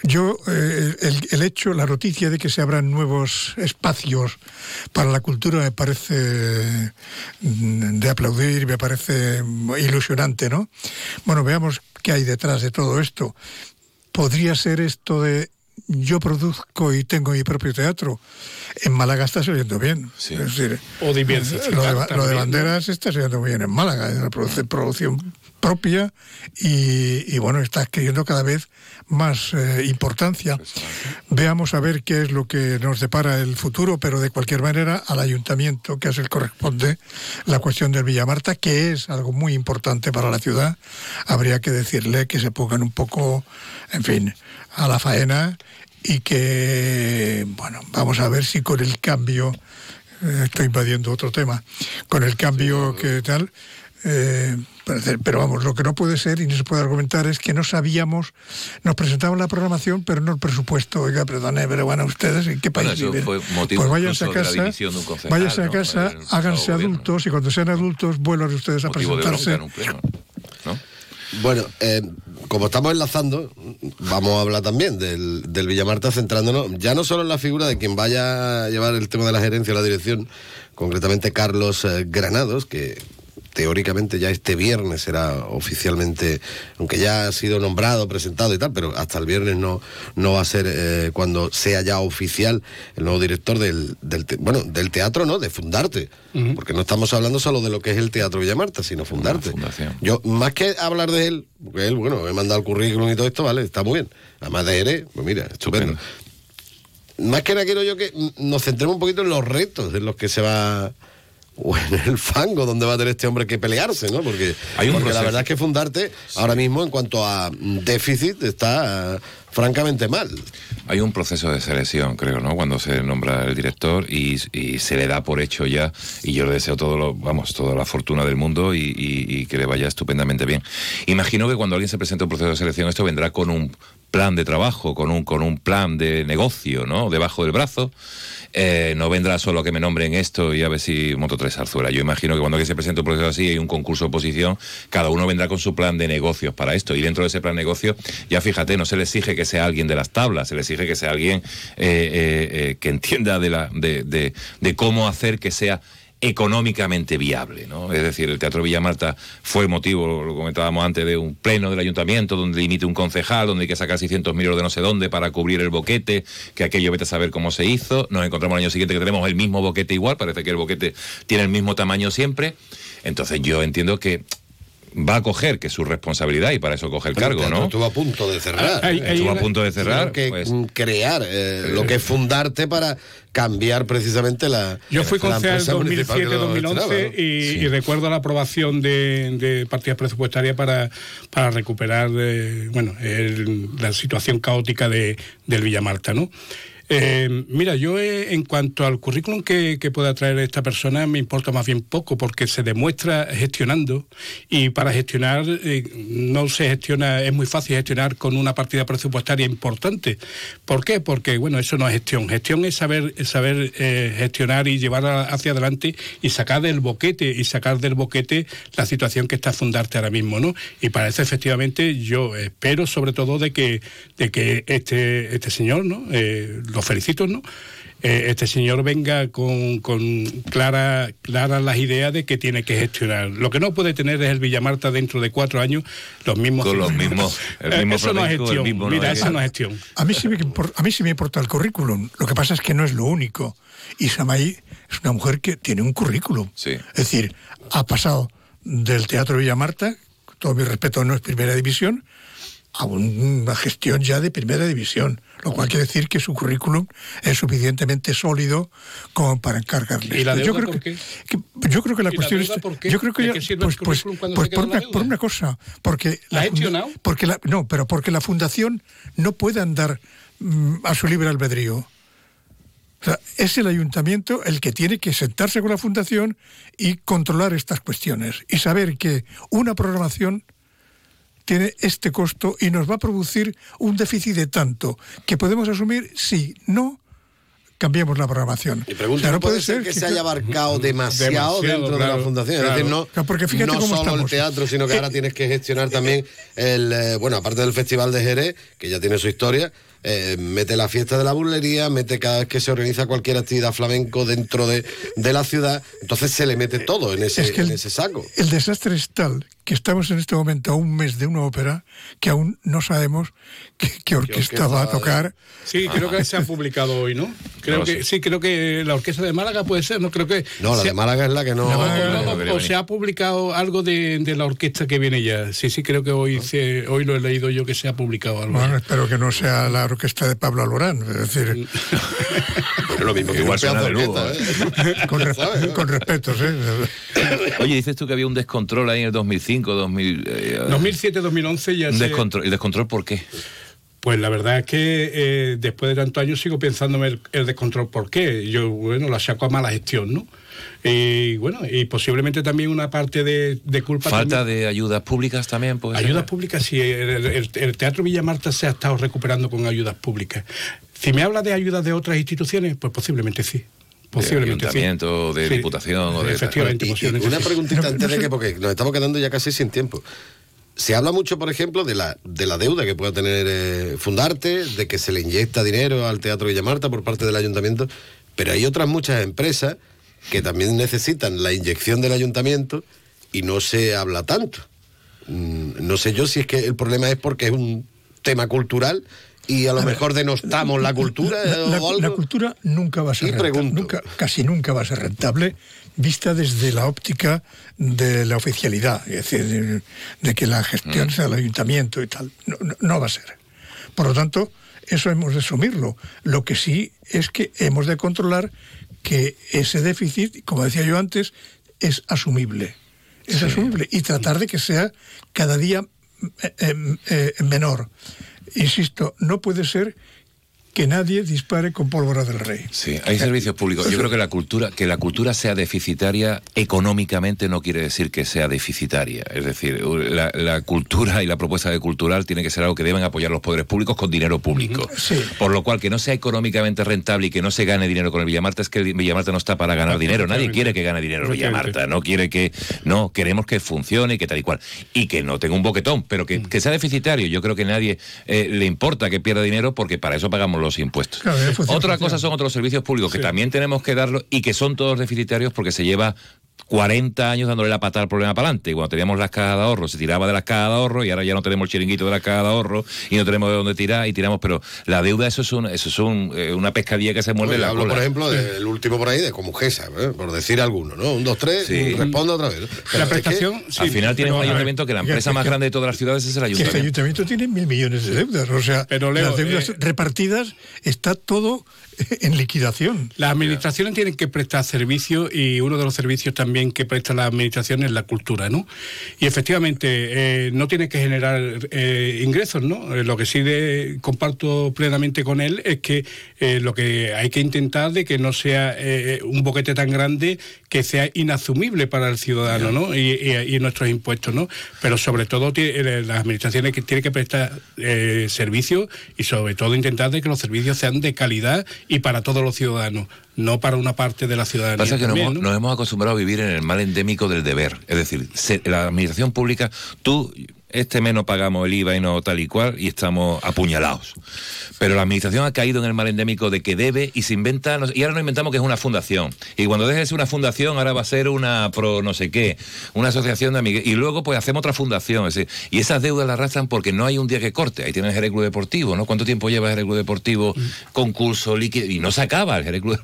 Yo, eh, el, hecho, la noticia de que se abran nuevos espacios para la cultura me parece mm, de aplaudir, me parece ilusionante, ¿no? Bueno, veamos qué hay detrás de todo esto. ¿Podría ser esto de yo produzco y tengo mi propio teatro, en Málaga está saliendo bien. Es decir, O diversificar lo de, lo de banderas está saliendo muy bien en Málaga, es una produ- producción propia y, y, bueno, está adquiriendo cada vez más eh, importancia. Veamos a ver qué es lo que nos depara el futuro, pero de cualquier manera al ayuntamiento, que es el corresponde la cuestión del Villamarta, que es algo muy importante para la ciudad, habría que decirle que se pongan un poco, en fin, a la faena y que, bueno, vamos a ver si con el cambio, eh, estoy invadiendo otro tema, con el cambio que tal, eh, pero vamos, lo que no puede ser y no se puede argumentar es que no sabíamos, nos presentaban la programación, pero no el presupuesto. Oiga, perdone, pero bueno, ustedes, ¿en qué país Bueno, viven? pues váyanse a casa, dimisión de un concejal, váyanse a casa, háganse gobierno. adultos y cuando sean adultos vuelvan ustedes a Motivo presentarse. Bueno, eh, como estamos enlazando, vamos a hablar también del, del Villamarta, centrándonos ya no solo en la figura de quien vaya a llevar el tema de la gerencia o la dirección, concretamente Carlos eh, Granados, que teóricamente ya este viernes será oficialmente, aunque ya ha sido nombrado, presentado y tal, pero hasta el viernes no, no va a ser eh, cuando sea ya oficial el nuevo director del, del te- bueno, del teatro, ¿no? De Fundarte, porque no estamos hablando solo de lo que es el Teatro Villamarta, sino Fundarte. Yo, más que hablar de él, porque él, bueno, me he mandado el currículum y todo esto, vale, está muy bien. Además de Ere, pues mira, estupendo. Más que nada quiero yo que nos centremos un poquito en los retos en los que se va o en el fango donde va a tener este hombre que pelearse, ¿no? Porque, Hay un porque la verdad es que Fundarte ahora mismo en cuanto a déficit está eh, francamente mal. Hay un proceso de selección, creo, ¿no? Cuando se nombra el director y, y se le da por hecho ya, y yo le deseo todo lo, vamos, toda la fortuna del mundo y, y- y que le vaya estupendamente bien. Imagino que cuando alguien se presenta a un proceso de selección, esto vendrá con un plan de trabajo, con un, con un plan de negocio, ¿no? Debajo del brazo. Eh, no vendrá solo que me nombren esto y a ver si monto tres zarzuelas. Yo imagino que cuando alguien se presenta un proceso así hay un concurso de oposición, cada uno vendrá con su plan de negocios para esto. Y dentro de ese plan de negocio, ya fíjate, no se le exige que sea alguien de las tablas, se le exige que sea alguien eh, eh, que entienda de, la, de, de- de cómo hacer que sea económicamente viable, ¿no? Es decir, el Teatro Villamarta fue motivo, lo comentábamos antes, de un pleno del ayuntamiento donde dimite un concejal, donde hay que sacar 600.000 euros de no sé dónde para cubrir el boquete, que aquello vete a saber cómo se hizo. Nos encontramos el año siguiente que tenemos el mismo boquete igual, parece que el boquete tiene el mismo tamaño siempre. Entonces yo entiendo que va a coger que es su responsabilidad y para eso coge el cargo, ¿no? Estuvo a punto de cerrar. Hay- hay Estuvo a punto de cerrar, que pues. crear eh, lo que es fundarte para cambiar precisamente la. Yo fui concejal lo 2007-2011 gestionaba, ¿no? y, y recuerdo la aprobación de, de partidas presupuestarias para, para recuperar eh, bueno, el- la situación caótica de, del Villamarta, ¿no? Eh, mira, yo eh, en cuanto al currículum que, que pueda traer esta persona me importa más bien poco porque se demuestra gestionando y para gestionar eh, no se gestiona, es muy fácil gestionar con una partida presupuestaria importante. ¿Por qué? Porque bueno, eso no es gestión. Gestión es saber, es saber eh, gestionar y llevar hacia adelante y sacar del boquete y sacar del boquete la situación que está fundarte ahora mismo, ¿no? Y para eso efectivamente yo espero sobre todo de que de que este este señor, ¿no? Lo felicito, ¿no? Eh, este señor venga con, con clara, claras las ideas de que tiene que gestionar. Lo que no puede tener es el Villamarta dentro de cuatro años los mismos. Con los mismos- el mismo eso no es gestión. mismo no Mira, es- eso no es gestión. A mí, sí me, impor- a mí sí me importa el currículum. Lo que pasa es que no es lo único. Y Samaí es una mujer que tiene un currículum. Es decir, ha pasado del Teatro Villamarta, todo mi respeto, no es primera división, a una gestión ya de primera división. Lo cual quiere decir que su currículum es suficientemente sólido como para encargarle. ¿Y la esto. deuda yo creo por que, qué? que- yo creo que la ¿Y la cuestión deuda es yo creo que ¿De ya- el pues, pues, pues por, la una, por una cosa porque ¿La ha funda- porque la, no pero porque la fundación no puede andar mm, a su libre albedrío o sea, es el ayuntamiento el que tiene que sentarse con la fundación y controlar estas cuestiones y saber que una programación tiene este costo y nos va a producir un déficit de tanto que podemos asumir si no cambiamos la programación. Y pregunto, O sea, ¿no puede ser que, se haya abarcado demasiado, Demasiado, dentro de la fundación? Es claro. decir, no, Claro, porque fíjate no cómo solo estamos. el teatro, sino que Eh, ahora tienes que gestionar también el, eh, bueno, aparte del Festival de Jerez, que ya tiene su historia, eh, mete la fiesta de la burlería, mete cada vez que se organiza cualquier actividad flamenco dentro de, de la ciudad, entonces se le mete todo en ese, Es que el- en ese saco. El desastre es tal que estamos en este momento a un mes de una ópera que aún no sabemos qué, qué orquesta va a tocar. Sí, creo que se ha publicado hoy, ¿no? Creo No que sí, creo que la orquesta de Málaga puede ser, no creo que No, la de Málaga es la que no... No, no, no, no, no, o se ha publicado algo de, de la orquesta que viene ya. Sí, sí, creo que hoy se- hoy lo he leído yo que se ha publicado algo. Bueno, espero que no sea la orquesta de Pablo Alborán, es decir, [LAUGHS] Bueno, lo mismo que Igual suena de Lugo, orquesta, ¿eh? con, re- [LAUGHS] con respetos, ¿eh? Oye, dices tú que había un descontrol ahí en el 2005, 2000... eh, 2007-2011 ya un descontrol. ¿El descontrol por qué? Pues la verdad es que eh, después de tantos años sigo pensándome el, el descontrol por qué. Yo, bueno, la saco a mala gestión, ¿no? Y bueno, y posiblemente también una parte de, de culpa. Falta también- de ayudas públicas también, pues. Ayudas públicas, sí. El, el- el Teatro Villa Marta se ha estado recuperando con ayudas públicas. Si me habla de ayudas de otras instituciones, pues posiblemente sí. Posiblemente sí. ayuntamiento, de Sí. diputación o de... Efectivamente, Y- una preguntita antes de que, porque nos estamos quedando ya casi sin tiempo. Se habla mucho, por ejemplo, de la, de la deuda que pueda tener eh, Fundarte, de que se le inyecta dinero al Teatro Villamarta por parte del ayuntamiento, pero hay otras muchas empresas que también necesitan la inyección del ayuntamiento y no se habla tanto. Mm, No sé yo si es que el problema es porque es un tema cultural y a lo mejor denostamos la cultura La, la- o algo. la cultura nunca va a ser rentable, nunca- casi nunca va a ser rentable vista desde la óptica de la oficialidad, es decir, de, de que la gestión sea el ayuntamiento y tal. No, no- no va a ser. Por lo tanto, eso hemos de asumirlo. Lo que sí es que hemos de controlar que ese déficit, como decía yo antes, es asumible. Es asumible y tratar de que sea cada día eh, eh, eh, menor. Insisto, no puede ser que nadie dispare con pólvora del rey. Sí, hay servicios públicos. Yo creo que la cultura, que la cultura sea deficitaria económicamente no quiere decir que sea deficitaria. Es decir, la, la cultura y la propuesta de cultural tiene que ser algo que deben apoyar los poderes públicos con dinero público. Sí. Por lo cual, que no sea económicamente rentable y que no se gane dinero con el Villamarta es que el Villamarta no está para ganar dinero. Nadie quiere que gane dinero el. Villamarta. No quiere que. No, queremos que funcione y que tal y cual. Y que no tenga un boquetón, pero que, que sea deficitario. Yo creo que nadie eh, le importa que pierda dinero porque para eso pagamos los impuestos. Claro, en función- Otra cosa son otros servicios públicos que también tenemos que darlo y que son todos deficitarios porque se lleva 40 años dándole la patada al problema para adelante. Cuando teníamos las cajas de ahorro, se tiraba de las cajas de ahorro y ahora ya no tenemos el chiringuito de las cajas de ahorro y no tenemos de dónde tirar y tiramos. Pero la deuda, eso es, un, eso es un, eh, una pescadilla que se muerde Oye, la hablo, cola. por ejemplo, del último por ahí, de Comujesa, ¿eh? por decir alguno, ¿no? Un, dos, tres, Sí. responda otra vez. Pero La es que- prestación, sí, Al final tienes un ver, ayuntamiento que la empresa que- más grande de todas las ciudades es el Que este ayuntamiento. ayuntamiento tiene mil millones de deudas, o sea, Pero, Leo, las deudas eh, repartidas está todo [LAUGHS] en liquidación. Las administraciones tienen que prestar servicios y uno de los servicios también que presta la administración es la cultura, ¿no? Y efectivamente eh, no tiene que generar eh, ingresos, ¿no? Eh, lo que sí de- comparto plenamente con él es que eh, lo que hay que intentar de que no sea un boquete tan grande que sea inasumible para el ciudadano, ¿no? Y, y- y nuestros impuestos, ¿no? Pero sobre todo las administraciones que tienen que prestar servicios y sobre todo intentar de que los servicios sean de calidad y para todos los ciudadanos, no para una parte de la ciudadanía. Pasa que nos también, hemos, ¿no? nos hemos acostumbrado a vivir en el mal endémico del deber. Es decir, se- la administración pública, tú, este mes no pagamos el IVA y no tal y cual, y estamos apuñalados. Pero la administración ha caído en el mal endémico de que debe y se inventa, y ahora nos inventamos que es una fundación. Y cuando deje de ser una fundación, ahora va a ser una pro no sé qué, una asociación de amigues. Y luego pues hacemos otra fundación. es decir, y esas deudas las arrastran porque no hay un día que corte. Ahí tienes el Jerez Club Deportivo, ¿no? ¿Cuánto tiempo lleva el Jerez Club Deportivo? Concurso, líquido, y no se acaba el Jerez Club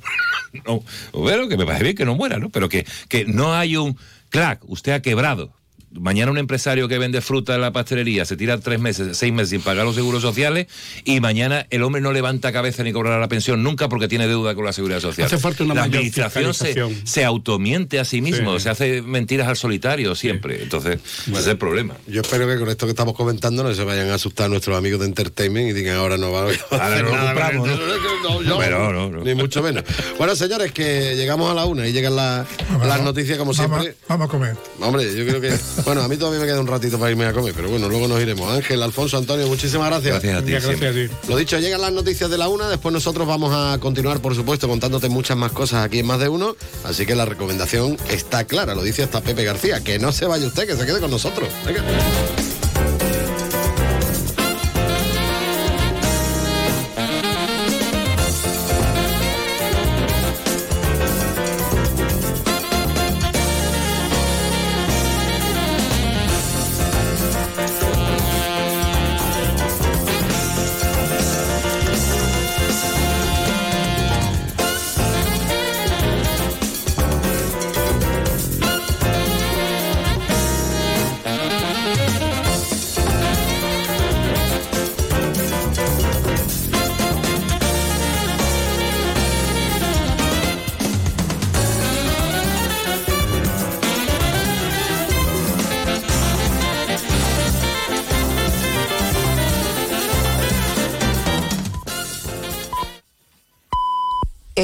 [LAUGHS] no, bueno, que me parece bien que no muera, ¿no? Pero que, que no hay un clac, usted ha quebrado. Mañana un empresario que vende fruta en la pastelería se tira tres meses, seis meses sin pagar los seguros sociales y mañana el hombre no levanta cabeza ni cobrará la pensión nunca porque tiene deuda con la seguridad social. Hace falta una la mayor administración se, se automiente a sí mismo, Sí. se hace mentiras al solitario siempre. Entonces, ese es el problema. Yo espero que con esto que estamos comentando no se vayan a asustar nuestros amigos de Entertainment y digan ahora no va a [LAUGHS] Ahora hacer no lo nada con compramos, esto". No, no, no. Ni mucho menos. Bueno, señores, que llegamos a la una y llegan la- las noticias como Vamos, siempre. vamos a comer. Hombre, yo creo que. Bueno, a mí todavía me queda un ratito para irme a comer, pero bueno, luego nos iremos. Ángel, Alfonso, Antonio, muchísimas gracias. Gracias a ti. Gracias a ti. Lo dicho, llegan las noticias de la una, después nosotros vamos a continuar, por supuesto, contándote muchas más cosas aquí en más de uno, así que la recomendación está clara, lo dice hasta Pepe García, que no se vaya usted, que se quede con nosotros. Venga.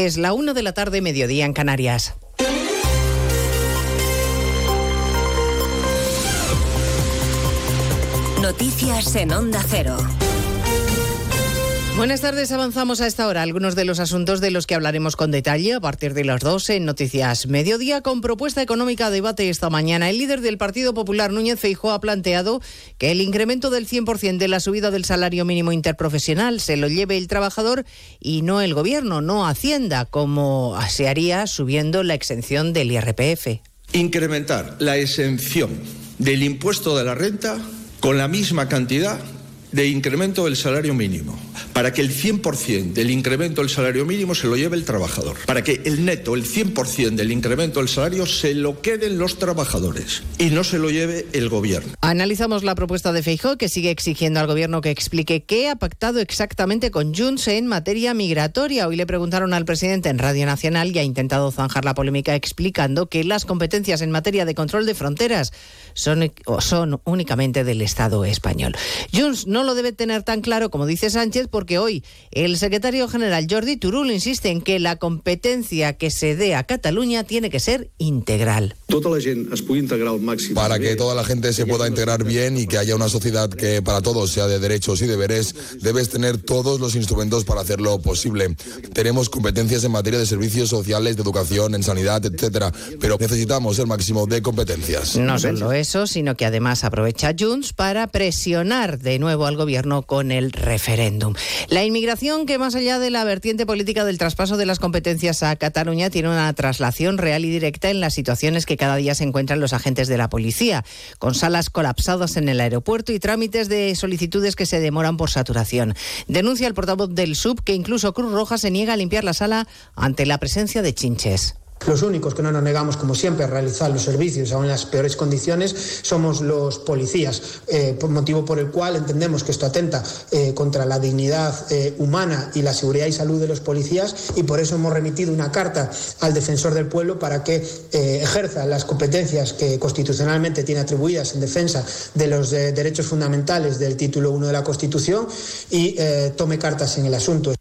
Es la una de la tarde, mediodía en Canarias. Noticias en Onda Cero. Buenas tardes, avanzamos a esta hora algunos de los asuntos de los que hablaremos con detalle a partir de las 12 en Noticias Mediodía con propuesta económica a debate esta mañana. El líder del Partido Popular, Núñez Feijóo, ha planteado que el incremento del 100% de la subida del salario mínimo interprofesional se lo lleve el trabajador y no el gobierno, no Hacienda, como se haría subiendo la exención del IRPF. Incrementar la exención del impuesto de la renta con la misma cantidad de incremento del salario mínimo, para que el 100% del incremento del salario mínimo se lo lleve el trabajador, para que el neto, el 100% del incremento del salario se lo queden los trabajadores y no se lo lleve el gobierno. Analizamos la propuesta de Feijóo que sigue exigiendo al gobierno que explique qué ha pactado exactamente con Junts en materia migratoria. Hoy le preguntaron al presidente en Radio Nacional y ha intentado zanjar la polémica explicando que las competencias en materia de control de fronteras son, son únicamente del Estado español. Junts no lo debe tener tan claro como dice Sánchez porque hoy el secretario general Jordi Turul insiste en que la competencia que se dé a Cataluña tiene que ser integral. Para que toda la gente se pueda integrar bien y que haya una sociedad que para todos sea de derechos y deberes, debes tener todos los instrumentos para hacerlo posible. Tenemos competencias en materia de servicios sociales, de educación, en sanidad, etcétera, pero necesitamos el máximo de competencias. No solo sino que además aprovecha Junts para presionar de nuevo al gobierno con el referéndum. La inmigración, que más allá de la vertiente política del traspaso de las competencias a Cataluña, tiene una traslación real y directa en las situaciones que cada día se encuentran los agentes de la policía, con salas colapsadas en el aeropuerto y trámites de solicitudes que se demoran por saturación. Denuncia el portavoz del SUB que incluso Cruz Roja se niega a limpiar la sala ante la presencia de chinches. Los únicos que no nos negamos, como siempre, a realizar los servicios aún en las peores condiciones somos los policías, eh, por motivo por el cual entendemos que esto atenta eh, contra la dignidad eh, humana y la seguridad y salud de los policías y por eso hemos remitido una carta al defensor del pueblo para que ejerza las competencias que constitucionalmente tiene atribuidas en defensa de los derechos fundamentales del título 1 de la Constitución y tome cartas en el asunto.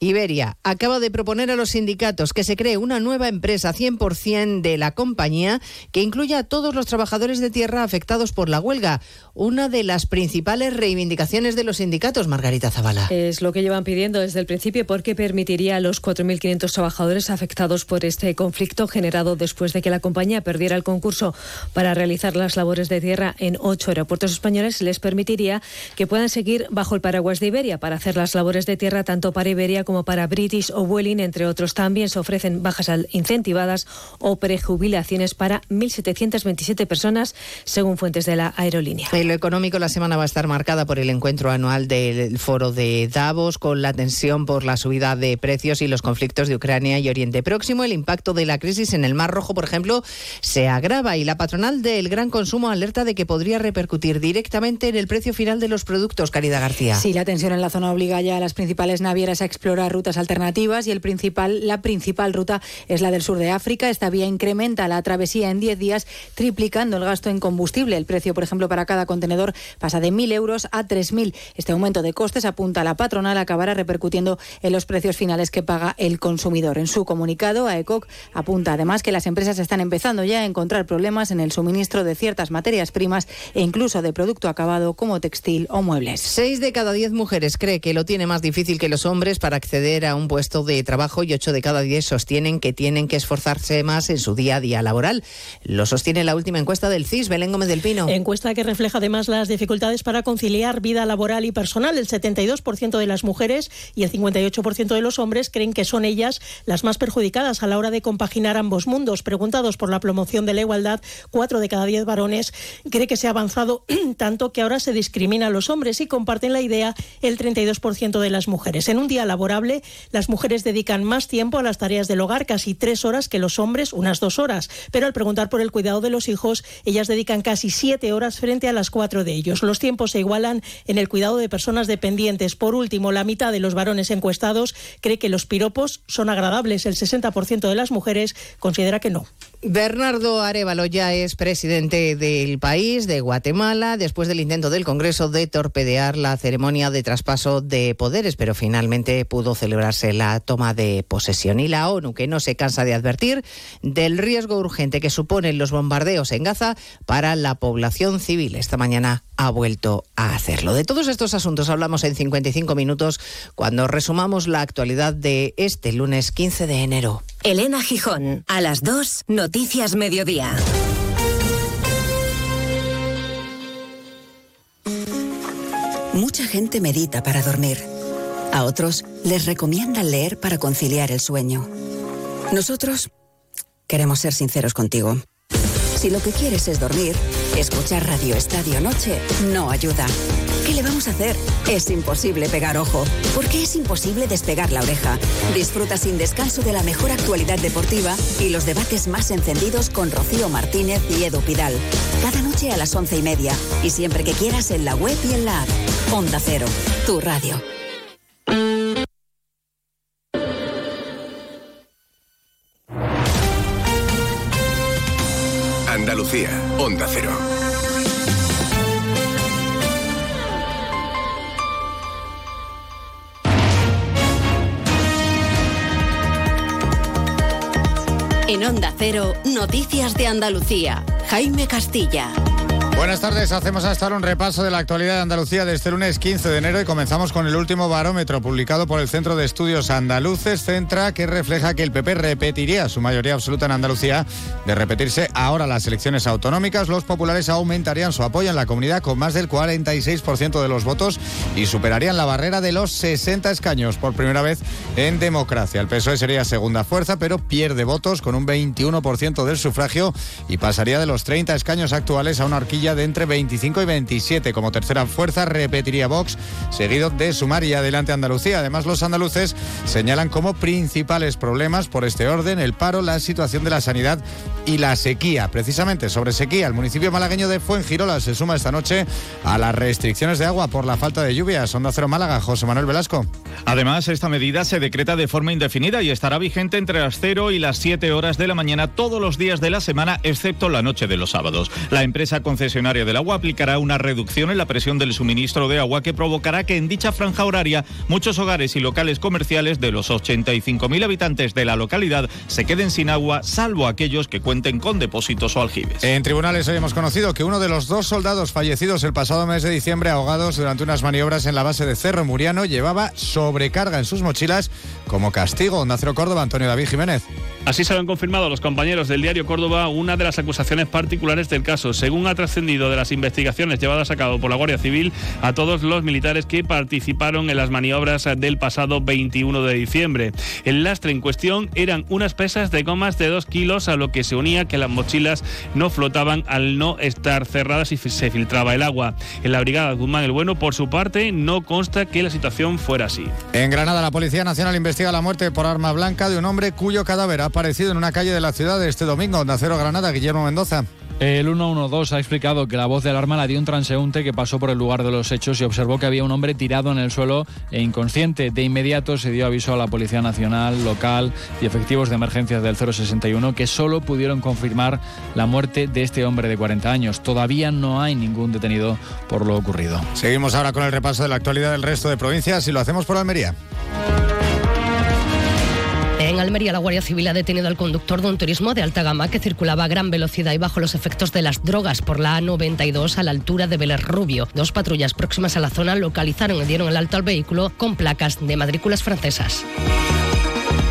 Iberia acaba de proponer a los sindicatos que se cree una nueva empresa 100% de la compañía que incluya a todos los trabajadores de tierra afectados por la huelga, una de las principales reivindicaciones de los sindicatos, Margarita Zavala. Es lo que llevan pidiendo desde el principio porque permitiría a los 4.500 trabajadores afectados por este conflicto generado después de que la compañía perdiera el concurso para realizar las labores de tierra en ocho aeropuertos españoles, les permitiría que puedan seguir bajo el paraguas de Iberia para hacer las labores de tierra tanto para Iberia como para British o Vueling, entre otros. También se ofrecen bajas incentivadas o prejubilaciones para 1.727 personas, según fuentes de la aerolínea. En lo económico, la semana va a estar marcada por el encuentro anual del foro de Davos, con la tensión por la subida de precios y los conflictos de Ucrania y Oriente Próximo. El impacto de la crisis en el Mar Rojo, por ejemplo, se agrava y la patronal del gran consumo alerta de que podría repercutir directamente en el precio final de los productos. Caridad García. Sí, la tensión en la zona obliga ya a las principales navieras a explorar rutas alternativas y el principal, la principal ruta es la del sur de África. Esta vía incrementa la travesía en 10 días, triplicando el gasto en combustible. El precio, por ejemplo, para cada contenedor pasa de 1.000 euros a 3.000. Este aumento de costes, apunta a la patronal, acabará repercutiendo en los precios finales que paga el consumidor. En su comunicado, AECOC apunta además que las empresas están empezando ya a encontrar problemas en el suministro de ciertas materias primas e incluso de producto acabado como textil o muebles. Seis de cada diez mujeres cree que lo tiene más difícil que los hombres para acceder a un puesto de trabajo y 8 de cada 10 sostienen que tienen que esforzarse más en su día a día laboral. Lo sostiene la última encuesta del CIS, Belén Gómez del Pino. Encuesta que refleja además las dificultades para conciliar vida laboral y personal. El 72% de las mujeres y el 58% de los hombres creen que son ellas las más perjudicadas a la hora de compaginar ambos mundos. Preguntados por la promoción de la igualdad, 4 de cada 10 varones cree que se ha avanzado [CLEARS THROAT] tanto que ahora se discrimina a los hombres y comparten la idea el 32% de las mujeres. En un día laboral las mujeres dedican más tiempo a las tareas del hogar, casi tres horas, que los hombres, unas dos horas. Pero al preguntar por el cuidado de los hijos, ellas dedican casi siete horas frente a las cuatro de ellos. Los tiempos se igualan en el cuidado de personas dependientes. Por último, la mitad de los varones encuestados cree que los piropos son agradables. El 60% de las mujeres considera que no. Bernardo Arevalo ya es presidente del país, de Guatemala, después del intento del Congreso de torpedear la ceremonia de traspaso de poderes, pero finalmente pudo celebrarse la toma de posesión. Y la ONU, que no se cansa de advertir del riesgo urgente que suponen los bombardeos en Gaza para la población civil. Esta mañana ha vuelto a hacerlo. De todos estos asuntos hablamos en 55 minutos cuando resumamos la actualidad de este lunes 15 de enero. Elena Gijón, a las 2, Noticias Mediodía. Mucha gente medita para dormir. A otros les recomiendan leer para conciliar el sueño. Nosotros queremos ser sinceros contigo. Si lo que quieres es dormir, escuchar Radio Estadio Noche no ayuda. ¿Qué le vamos a hacer? Es imposible pegar ojo, porque es imposible despegar la oreja. Disfruta sin descanso de la mejor actualidad deportiva y los debates más encendidos con Rocío Martínez y Edu Pidal. Cada noche a las once y media y siempre que quieras en la web y en la app. Onda Cero, tu radio. En Onda Cero, Noticias de Andalucía. Jaime Castilla. Buenas tardes, hacemos hasta ahora un repaso de la actualidad de Andalucía de este lunes 15 de enero y comenzamos con el último barómetro publicado por el Centro de Estudios Andaluces Centra que refleja que el PP repetiría su mayoría absoluta en Andalucía. De repetirse ahora las elecciones autonómicas, los populares aumentarían su apoyo en la comunidad con más del 46% de los votos y superarían la barrera de los 60 escaños por primera vez en democracia. El PSOE sería segunda fuerza, pero pierde votos con un 21% del sufragio y pasaría de los 30 escaños actuales a una horquilla de entre 25 y 27. Como tercera fuerza repetiría Vox, seguido de Sumar y adelante Andalucía. Además, los andaluces señalan como principales problemas por este orden el paro, la situación de la sanidad y la sequía. Precisamente sobre sequía, el municipio malagueño de Fuengirola se suma esta noche a las restricciones de agua por la falta de lluvias. Onda Cero Málaga, José Manuel Velasco. Además, esta medida se decreta de forma indefinida y estará vigente entre las 0 y las 7 horas de la mañana todos los días de la semana, excepto la noche de los sábados. La empresa concesionaria del agua aplicará una reducción en la presión del suministro de agua que provocará que en dicha franja horaria muchos hogares y locales comerciales de los 85.000 habitantes de la localidad se queden sin agua, salvo aquellos que cuenten con depósitos o aljibes. En tribunales hoy hemos conocido que uno de los dos soldados fallecidos el pasado mes de diciembre ahogados durante unas maniobras en la base de Cerro Muriano llevaba sobrecarga en sus mochilas como castigo. Nacero Córdoba, Antonio David Jiménez. Así se lo han confirmado los compañeros del diario Córdoba una de las acusaciones particulares del caso. Según ha trascendido de las investigaciones llevadas a cabo por la Guardia Civil a todos los militares que participaron en las maniobras del pasado 21 de diciembre. El lastre en cuestión eran unas pesas de gomas de 2 kilos a lo que se unía que las mochilas no flotaban al no estar cerradas y se filtraba el agua. En la brigada Guzmán el Bueno, por su parte, no consta que la situación fuera así. En Granada, la Policía Nacional investiga la muerte por arma blanca de un hombre cuyo cadáver ha aparecido en una calle de la ciudad este domingo. Nacero Granada, Guillermo Mendoza. El 112 ha explicado que la voz de alarma la dio un transeúnte que pasó por el lugar de los hechos y observó que había un hombre tirado en el suelo e inconsciente. De inmediato se dio aviso a la Policía Nacional, local y efectivos de emergencias del 061 que solo pudieron confirmar la muerte de este hombre de 40 años. Todavía no hay ningún detenido por lo ocurrido. Seguimos ahora con el repaso de la actualidad del resto de provincias y lo hacemos por Almería. En Almería, la Guardia Civil ha detenido al conductor de un turismo de alta gama que circulaba a gran velocidad y bajo los efectos de las drogas por la A92 a la altura de Vélez Rubio. Dos patrullas próximas a la zona localizaron y dieron el alto al vehículo con placas de matrículas francesas.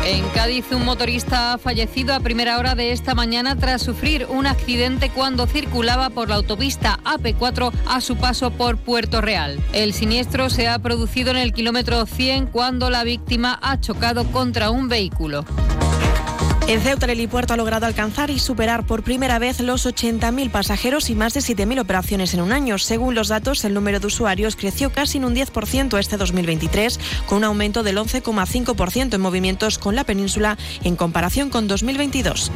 En Cádiz, un motorista ha fallecido a primera hora de esta mañana tras sufrir un accidente cuando circulaba por la autopista AP4 a su paso por Puerto Real. El siniestro se ha producido en el kilómetro 100 cuando la víctima ha chocado contra un vehículo. En Ceuta, el helipuerto ha logrado alcanzar y superar por primera vez los 80.000 pasajeros y más de 7.000 operaciones en un año. Según los datos, el número de usuarios creció casi en un 10% este 2023, con un aumento del 11,5% en movimientos con la península en comparación con 2022.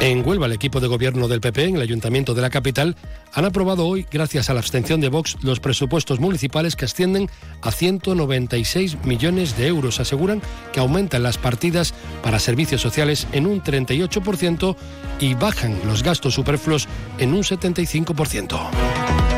En Huelva, el equipo de gobierno del PP en el Ayuntamiento de la capital han aprobado hoy, gracias a la abstención de Vox, los presupuestos municipales que ascienden a 196 millones de euros. Aseguran que aumentan las partidas para servicios sociales en un 38% y bajan los gastos superfluos en un 75%.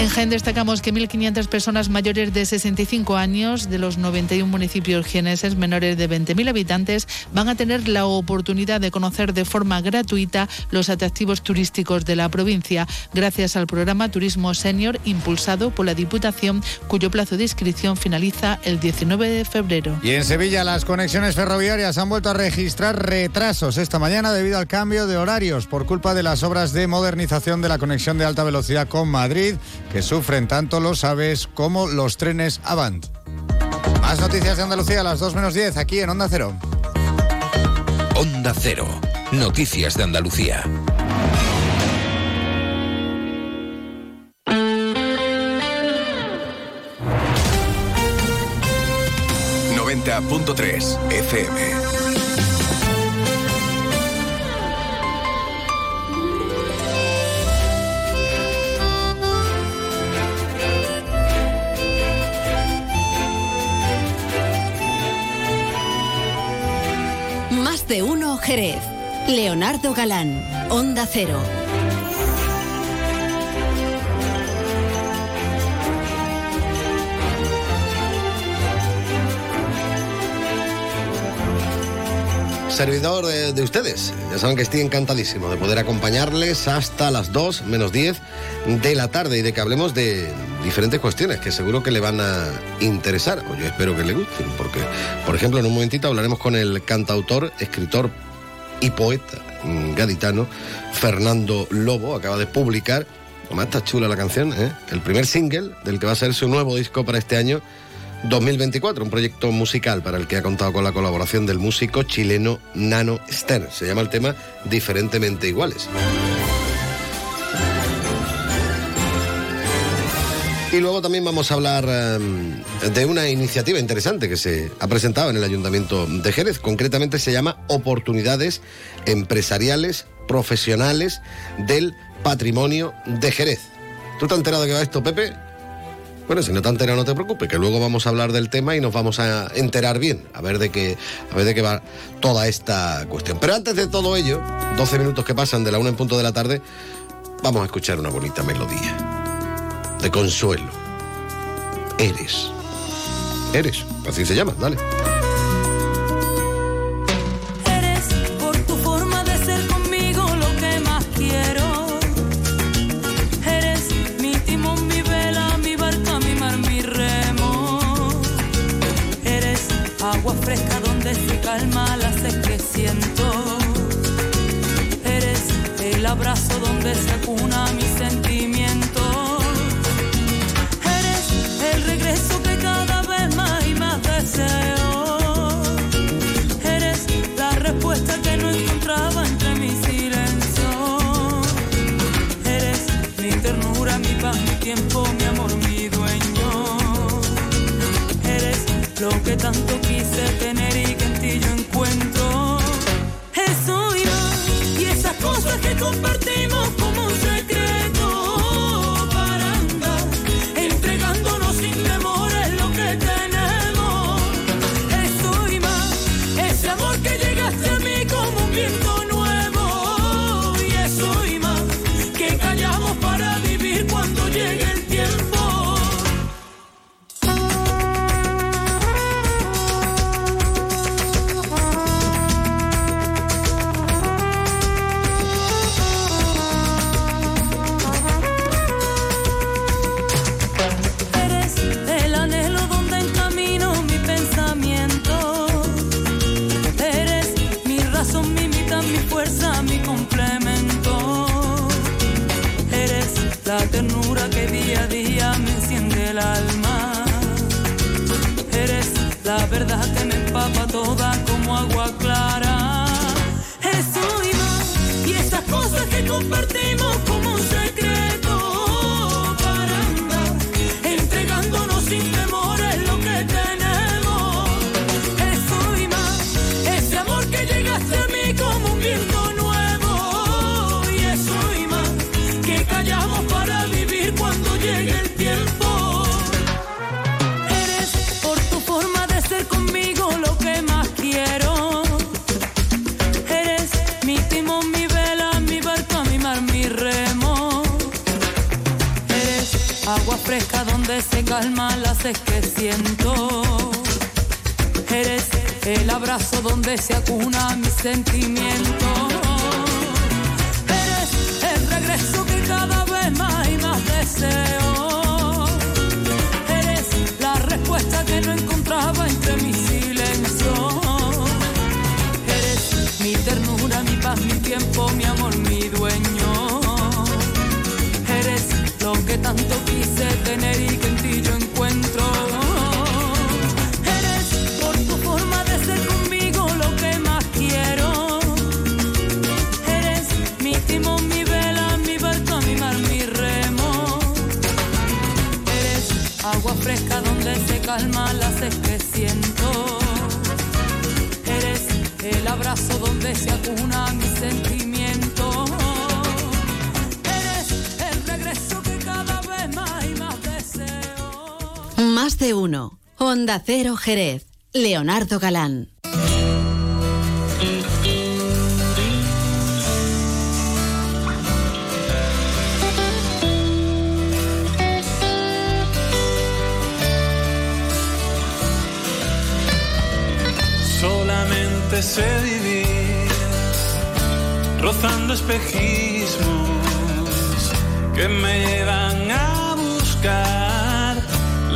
En Jaén destacamos que 1.500 personas mayores de 65 años de los 91 municipios jieneses menores de 20.000 habitantes van a tener la oportunidad de conocer de forma gratuita los atractivos turísticos de la provincia gracias al programa Turismo Senior impulsado por la Diputación cuyo plazo de inscripción finaliza el 19 de febrero. Y en Sevilla las conexiones ferroviarias han vuelto a registrar retrasos esta mañana debido al cambio de horarios por culpa de las obras de modernización de la conexión de alta velocidad con Madrid que sufren tanto los aves como los trenes Avant. Más noticias de Andalucía a las 2 menos 10 aquí en Onda Cero. Onda Cero. Noticias de Andalucía. .3 FM. De uno Jerez. Leonardo Galán, Onda Cero. Servidor de, de ustedes. Ya saben que estoy encantadísimo de poder acompañarles hasta las 2 menos 10 de la tarde y de que hablemos de diferentes cuestiones que seguro que le van a interesar, yo espero que le gusten, porque, por ejemplo, en un momentito hablaremos con el cantautor, escritor y poeta gaditano Fernando Lobo, acaba de publicar, como está chula la canción, ¿eh? el primer single del que va a ser su nuevo disco para este año 2024, un proyecto musical para el que ha contado con la colaboración del músico chileno Nano Stern. Se llama el tema Diferentemente Iguales. Y luego también vamos a hablar um, de una iniciativa interesante que se ha presentado en el Ayuntamiento de Jerez. Concretamente se llama Oportunidades Empresariales Profesionales del Patrimonio de Jerez. ¿Tú te has enterado de qué va esto, Pepe? Bueno, si no te has enterado, no te preocupes, que luego vamos a hablar del tema y nos vamos a enterar bien, a ver de qué, a ver de qué va toda esta cuestión. Pero antes de todo ello, 12 minutos que pasan de la una en punto de la tarde, vamos a escuchar una bonita melodía de consuelo. Eres. Eres, así se llama, dale. Calma la sed que siento. Eres el abrazo donde se acuna mi sentimiento. Eres el regreso que cada vez más y más deseo. Eres la respuesta que no encontraba entre mi silencio. Eres mi ternura, mi paz, mi tiempo, mi amor, mi dueño. Eres lo que tanto quise tener y yo encuentro. Eso y más, y esas cosas que compartimos Jerez. Leonardo Galán. Solamente sé vivir rozando espejismos que me llevan a buscar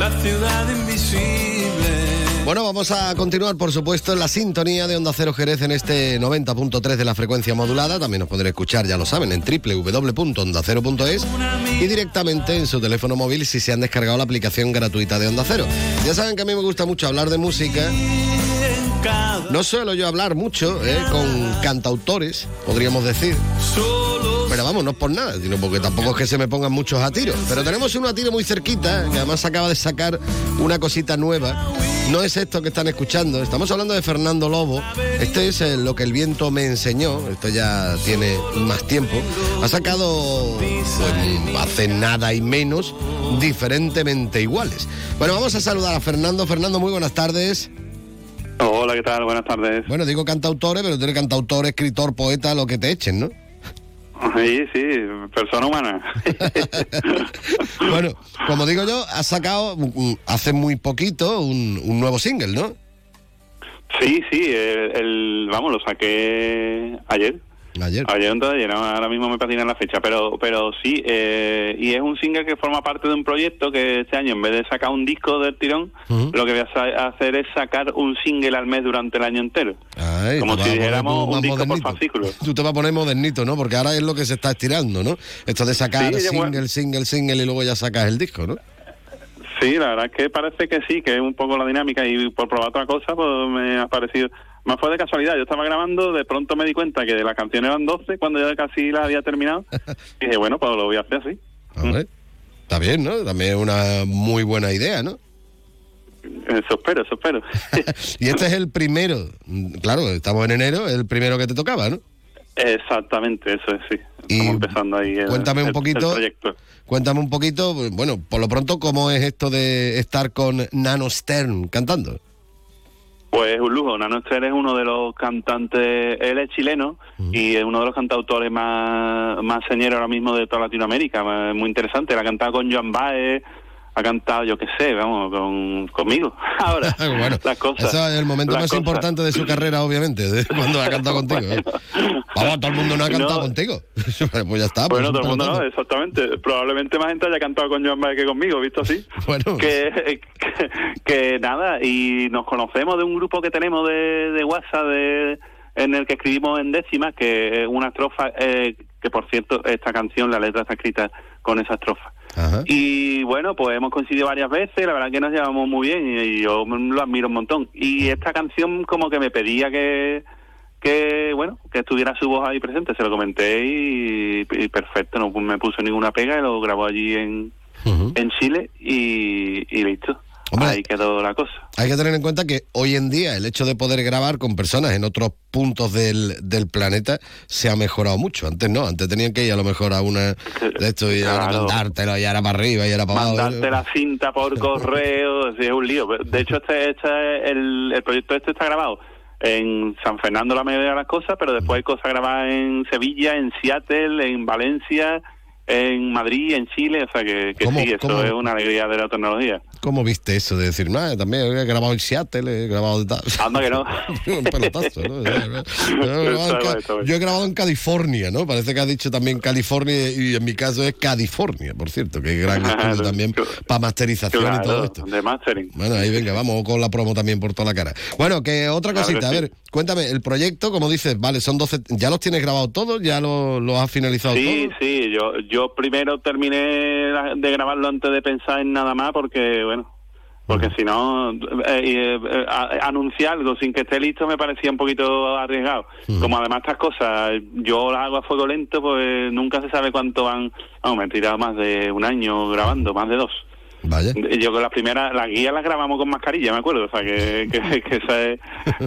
la ciudad invisible. Bueno, vamos a continuar, por supuesto, en la sintonía de Onda Cero Jerez en este 90.3 de la frecuencia modulada. También nos podrán escuchar, ya lo saben, en www.ondacero.es y directamente en su teléfono móvil si se han descargado la aplicación gratuita de Onda Cero. Ya saben que a mí me gusta mucho hablar de música. No suelo yo hablar mucho eh, con cantautores, podríamos decir. Pero vamos, no es por nada, sino porque tampoco es que se me pongan muchos a tiro. Pero tenemos uno a tiro muy cerquita, que además acaba de sacar una cosita nueva. No es esto que están escuchando, estamos hablando de Fernando Lobo. Este es eh, lo que el viento me enseñó, esto ya tiene más tiempo. Ha sacado, pues, hace nada y menos, diferentemente iguales. Bueno, vamos a saludar a Fernando. Fernando, muy buenas tardes. Hola, ¿qué tal? Buenas tardes. Bueno, digo cantautores, pero tú eres cantautor, escritor, poeta, lo que te echen, ¿no? Sí, sí, persona humana. [LAUGHS] Bueno, como digo yo, has sacado hace muy poquito un, un nuevo single, ¿no? Sí, sí, el, el- vamos, lo saqué ayer. Ayer. Ayer ahora mismo me patina la fecha, pero pero sí, eh, y es un single que forma parte de un proyecto que este año, en vez de sacar un disco del tirón, lo que voy a hacer es sacar un single al mes durante el año entero. Ay, Como si dijéramos un disco por fascículo. Tú te vas a poner modernito, ¿no? Porque ahora es lo que se está estirando, ¿no? Esto de sacar Sí, single, bueno. single, single y luego ya sacas el disco, ¿no? Sí, la verdad es que parece que sí, que es un poco la dinámica y por probar otra cosa, pues me ha parecido... Más fue de casualidad, yo estaba grabando, de pronto me di cuenta que de la canción eran 12 cuando ya casi la había terminado. y [LAUGHS] dije, bueno, pues lo voy a hacer así. Hombre, Está bien, ¿no? También es una muy buena idea, ¿no? Eso espero, eso espero. [LAUGHS] Y este es el primero, claro, estamos en enero, el primero que te tocaba, ¿no? Exactamente, eso es, sí. Estamos empezando ahí el, cuéntame un el- poquito. el proyecto. Cuéntame un poquito, bueno, por lo pronto, ¿cómo es esto de estar con Nano Stern cantando? Pues un lujo, Nano Esther es uno de los cantantes, él es chileno y es uno de los cantautores más, más señeros ahora mismo de toda Latinoamérica, muy interesante, él ha cantado con Joan Baez, ha cantado, yo qué sé, vamos, con, conmigo. [LAUGHS] Ahora, [LAUGHS] bueno, las cosas. Ese es el momento más cosas. importante de su carrera, obviamente, de [LAUGHS] cuando ha cantado contigo. ¿eh? Vamos, todo el mundo no ha cantado No. contigo. pues ya está. pues Bueno, todo el mundo no, exactamente. Probablemente más gente haya cantado con Joan Baez que conmigo, visto así. Bueno. Que, que, que nada, y nos conocemos de un grupo que tenemos de, de WhatsApp de, en el que escribimos en décimas, que es una estrofa, eh, que por cierto, esta canción, la letra está escrita con esa estrofa. Y bueno, pues hemos coincidido varias veces, la verdad que nos llevamos muy bien y, yo lo admiro un montón. Y esta canción como que me pedía que, que bueno, que estuviera su voz ahí presente, se lo comenté y, y perfecto, no me puso ninguna pega y lo grabó allí en, en Chile y, y listo. Ahí quedó la cosa. Hay que tener en cuenta que hoy en día el hecho de poder grabar con personas en otros puntos del, del planeta se ha mejorado mucho. Antes no, antes tenían que ir a lo mejor a una de esto y ahora Claro. mandártelo y ahora para arriba y ahora para abajo. Mandarte la cinta por [LAUGHS] correo, es un lío. De hecho, este, este el, el proyecto este está grabado en San Fernando la mayoría de las cosas, pero después hay cosas grabadas en Sevilla, en Seattle, en Valencia en Madrid, en Chile, o sea que, que ¿Cómo- sí, eso es una alegría de la tecnología. ¿Cómo viste eso de decir, "Nah, también he grabado en Seattle, he grabado de tal"? Anda que no. [LAUGHS] un pelotazo, ¿no? [LAUGHS] Yo he grabado en grabado California, ¿no? Parece que has dicho también California y en mi caso es California, por cierto, que es gran [LAUGHS] estudio también para masterización y todo Claro, esto. de mastering. Bueno, ahí venga, vamos con la promo también por toda la cara. Bueno, que otra Claro cosita, que a sí. ver, cuéntame, el proyecto, como dices, vale, son 12, ¿ya los tienes grabados todos? ¿Ya lo- los has finalizado Sí, todos? sí, yo, yo primero terminé de grabarlo antes de pensar en nada más porque, bueno, porque si no, eh, eh, eh, anunciar algo sin que esté listo me parecía un poquito arriesgado. Como además estas cosas yo las hago a fuego lento, pues nunca se sabe cuánto van, vamos, me he tirado más de un año grabando, más de dos. Vaya. Yo con las primeras, las guías las grabamos con mascarilla, me acuerdo, o sea [LAUGHS] que, que, que esa es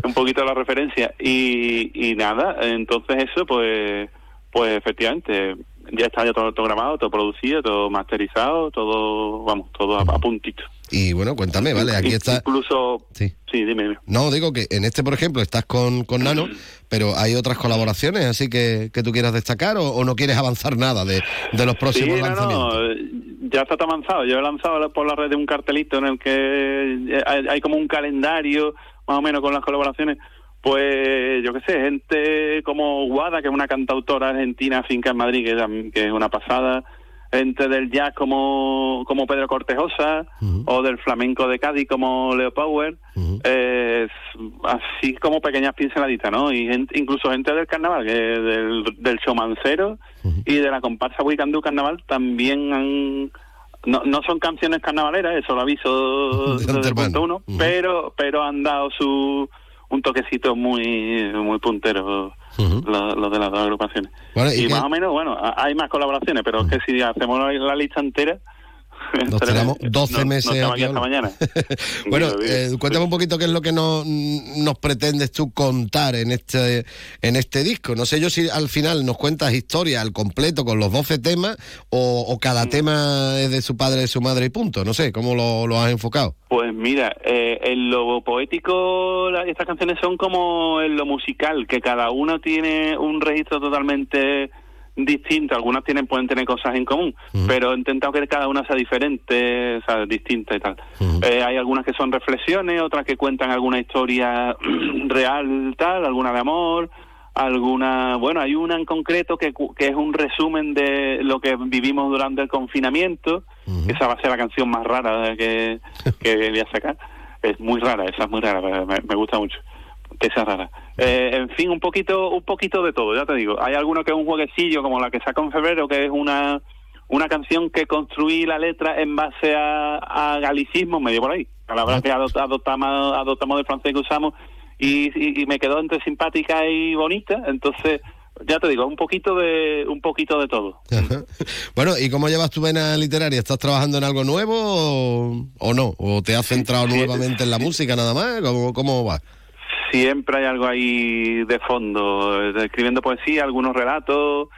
un poquito la referencia. Y, y nada, entonces eso, pues, pues efectivamente, ya está ya todo, todo grabado, todo producido, todo masterizado, todo, vamos, todo a, a puntito. Y bueno, cuéntame, vale, aquí está... Incluso, Sí. sí, dime. No, digo que en este, por ejemplo, estás con, con Nano, pero hay otras colaboraciones, así que, que tú quieras destacar o, o no quieres avanzar nada de, de los próximos Sí, no, lanzamientos. no, eh, ya está todo avanzado. Yo he lanzado por la red un cartelito en el que eh, hay, hay como un calendario, más o menos, con las colaboraciones. Pues, yo qué sé, gente como Guada, que es una cantautora argentina finca en Madrid, que, que es una pasada. Gente del jazz como, como Pedro Cortejosa, o del flamenco de Cádiz como Leo Power. Eh, así como pequeñas pinceladitas, ¿no? Y gente- incluso gente del carnaval, que del, del showmancero y de la comparsa Wicandú Carnaval también han... No, no son canciones carnavaleras, eso lo aviso desde el punto uno, pero pero han dado su un toquecito muy muy puntero los, los de las dos agrupaciones. Bueno, ¿y más o menos, bueno, hay más colaboraciones, pero es que si hacemos la, la lista entera... Nos tiramos 12 no- meses No, aquí hasta mañana. [LAUGHS] [LAUGHS] Bueno, eh, cuéntame un poquito qué es lo que no- nos pretendes tú contar en este en este disco. No sé yo si al final nos cuentas historia al completo con los 12 temas o, o cada Mm. tema es de su padre, de su madre y punto. No sé, ¿cómo lo, lo has enfocado? Pues mira, eh, en lo poético la- estas canciones son como en lo musical, que cada una tiene un registro totalmente distinto. Algunas tienen pueden tener cosas en común, pero he intentado que cada una sea diferente, o sea, distinta y tal. Eh, hay algunas que son reflexiones, otras que cuentan alguna historia [CLEARS THROAT] real, tal, alguna de amor, alguna, bueno, hay una en concreto que, que es un resumen de lo que vivimos durante el confinamiento. Esa va a ser la canción más rara que, que voy a sacar. Es muy rara, esa es muy rara, me, me gusta mucho que sea rara. Eh, en fin, un poquito, un poquito de todo, ya te digo. Hay alguno que es un jueguecillo, como la que saco en febrero, que es una una canción que construí la letra en base a, a galicismo, medio por ahí. La verdad que adoptamos, adoptamos del francés que usamos y, y- y me quedó entre simpática y bonita. Entonces, ya te digo, un poquito de un poquito de todo. Bueno, ¿y cómo llevas tu vena literaria? ¿Estás trabajando en algo nuevo o, o no? ¿O te has centrado nuevamente en la música nada más? ¿Cómo, cómo va? Siempre hay algo ahí de fondo, eh, escribiendo poesía, algunos relatos,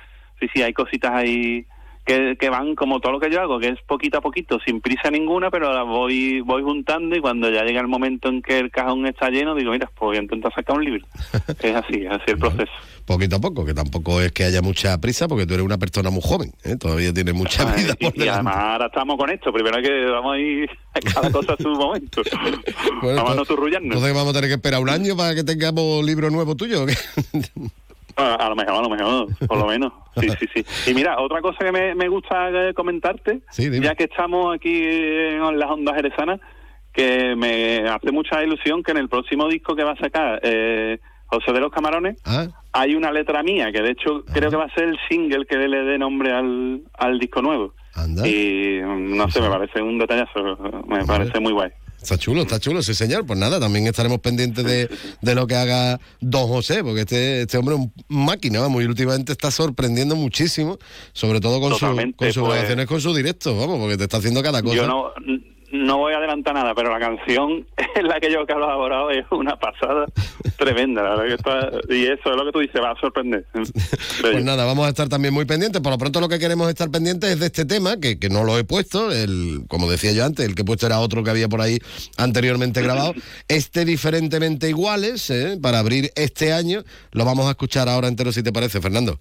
sí, sí, hay cositas ahí que, que van como todo lo que yo hago, que es poquito a poquito, sin prisa ninguna, pero las voy, voy juntando y cuando ya llega el momento en que el cajón está lleno, digo, mira, pues voy a intentar sacar un libro. [LAUGHS] es así, es así el proceso. Poquito a poco, que tampoco es que haya mucha prisa porque tú eres una persona muy joven, ¿eh? todavía tienes mucha [LAUGHS] Ay, vida por y, y además ahora estamos con esto, primero hay que vamos a ir a cada cosa a su momento. [LAUGHS] Bueno, vamos a no turrullarnos. Entonces vamos a tener que esperar un año para que tengamos libro nuevo tuyo. ¿O qué? A, lo mejor, a lo mejor, por lo menos. Sí, sí, sí. Y mira, otra cosa que me, me gusta comentarte, ya que estamos aquí en las ondas jerezanas, que me hace mucha ilusión que en el próximo disco que va a sacar eh, José de los Camarones Ah, hay una letra mía, que de hecho creo que va a ser el single que le dé nombre al, al disco nuevo. Y mm, no sé, me parece un detallazo, me parece muy guay. Está chulo, está chulo, sí señor. Pues nada, también estaremos pendientes de, de lo que haga Don José, porque este, este hombre es un máquina, vamos, y últimamente está sorprendiendo muchísimo, sobre todo con, su, con sus pues- grabaciones, con su directo, vamos, porque te está haciendo cada cosa. Yo no, no voy a adelantar nada, pero la canción [LAUGHS] en la que yo he colaborado es una pasada tremenda, la verdad que está, y eso es lo que tú dices, va a sorprender. [LAUGHS] Pues nada, vamos a estar también muy pendientes. Por lo pronto lo que queremos estar pendientes es de este tema, que, que no lo he puesto, el, como decía yo antes, el que he puesto era otro que había por ahí anteriormente grabado. [LAUGHS] Este diferentemente iguales, ¿eh? para abrir este año, lo vamos a escuchar ahora entero si te parece, Fernando.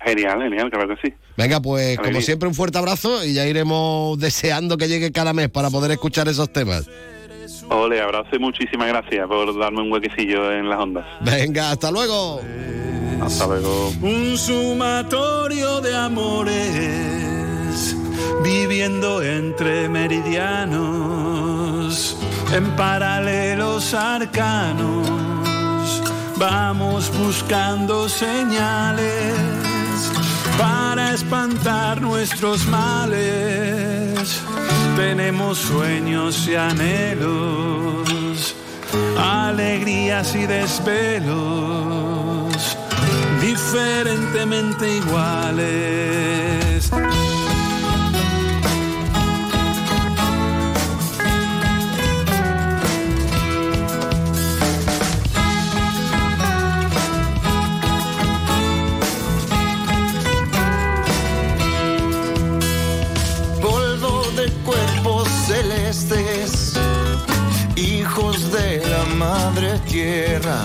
Genial, genial, claro que sí. Venga, pues como siempre un fuerte abrazo y ya iremos deseando que llegue cada mes para poder escuchar esos temas. Ole, abrazo y muchísimas gracias por darme un huequecillo en las ondas. Venga, hasta luego. Hasta luego. Un sumatorio de amores viviendo entre meridianos en paralelos arcanos. Vamos buscando señales para espantar nuestros males. Tenemos sueños y anhelos, alegrías y desvelos diferentemente iguales. Madre tierra,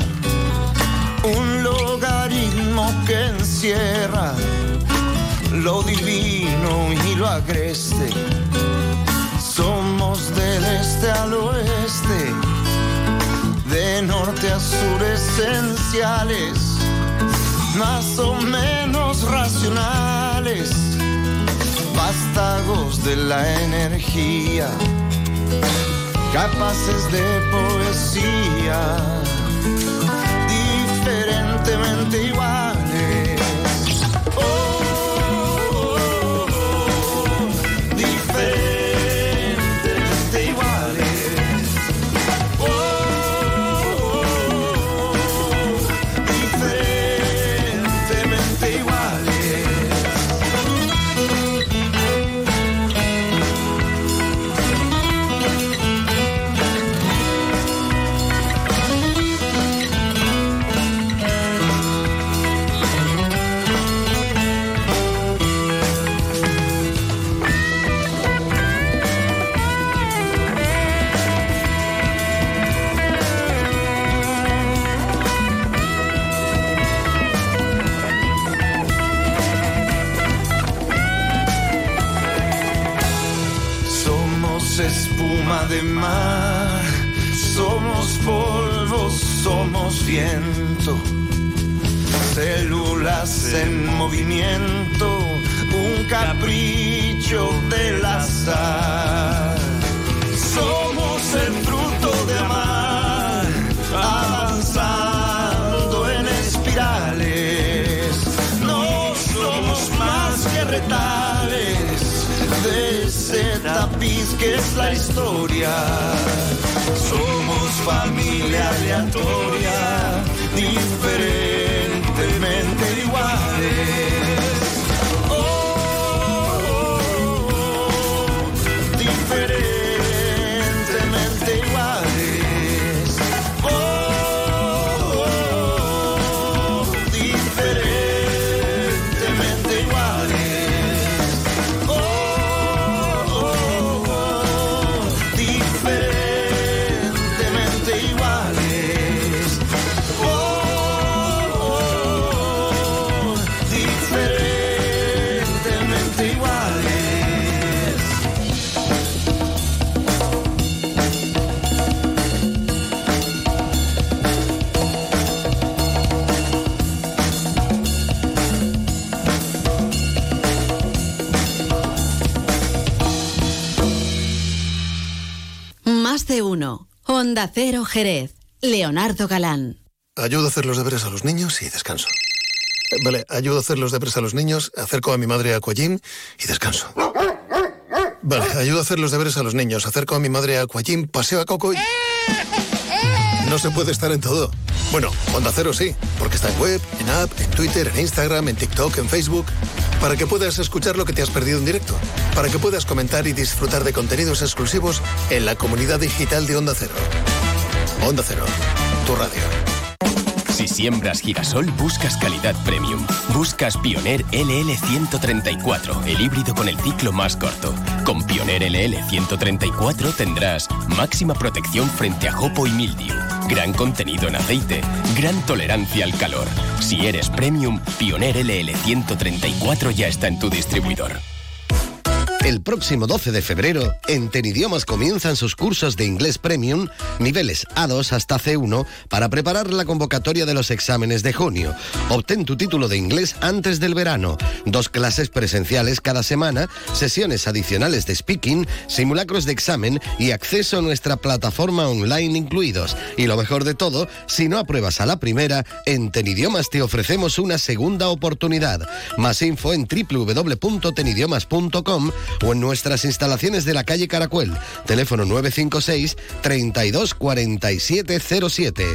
un logaritmo que encierra lo divino y lo agreste. Somos del este al oeste, de norte a sur esenciales, más o menos racionales vástagos de la energía, capaces de poesía, diferentemente iguales. Mar, somos polvo, somos viento, células en movimiento, un capricho del à toa. Uno. Honda Cero Jerez. Leonardo Galán. Ayudo a hacer los deberes a los niños y descanso. Eh, Vale, ayudo a hacer los deberes a los niños, acerco a mi madre a Aquagym y descanso. Vale, ayudo a hacer los deberes a los niños, acerco a mi madre a Aquagym, paseo a Coco y... No se puede estar en todo. Bueno, Onda Cero sí, porque está en web, en app, en Twitter, en Instagram, en TikTok, en Facebook, para que puedas escuchar lo que te has perdido en directo, para que puedas comentar y disfrutar de contenidos exclusivos en la comunidad digital de Onda Cero. Onda Cero, tu radio. Si siembras girasol, buscas calidad premium. Buscas Pioneer LL 134, el híbrido con el ciclo más corto. Con Pioneer LL 134 tendrás máxima protección frente a jopo y mildiu, gran contenido en aceite, gran tolerancia al calor. Si eres premium, Pioneer LL 134 ya está en tu distribuidor. El próximo 12 de febrero, en Tenidiomas comienzan sus cursos de inglés premium, niveles A2 hasta C1, para preparar la convocatoria de los exámenes de junio. Obtén tu título de inglés antes del verano. Dos clases presenciales cada semana, sesiones adicionales de speaking, simulacros de examen y acceso a nuestra plataforma online incluidos. Y lo mejor de todo, si no apruebas a la primera, en Tenidiomas te ofrecemos una segunda oportunidad. Más info en www.tenidiomas.com o en nuestras instalaciones de la calle Caracuel. Teléfono 956 32 47 07.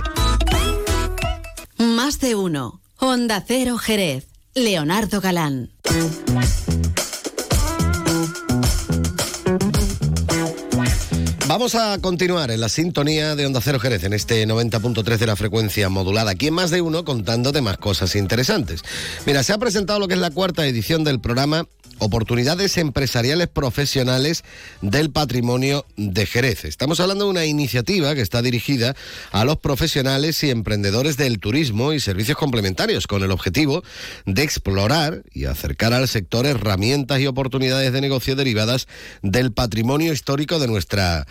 Más de uno. Honda Cero Jerez. Leonardo Galán. Vamos a continuar en la sintonía de Onda Cero Jerez, en este 90.3 de la frecuencia modulada. Aquí en más de uno contando de más cosas interesantes. Mira, se ha presentado lo que es la cuarta edición del programa Oportunidades Empresariales Profesionales del Patrimonio de Jerez. Estamos hablando de una iniciativa que está dirigida a los profesionales y emprendedores del turismo y servicios complementarios con el objetivo de explorar y acercar al sector herramientas y oportunidades de negocio derivadas del patrimonio histórico de nuestra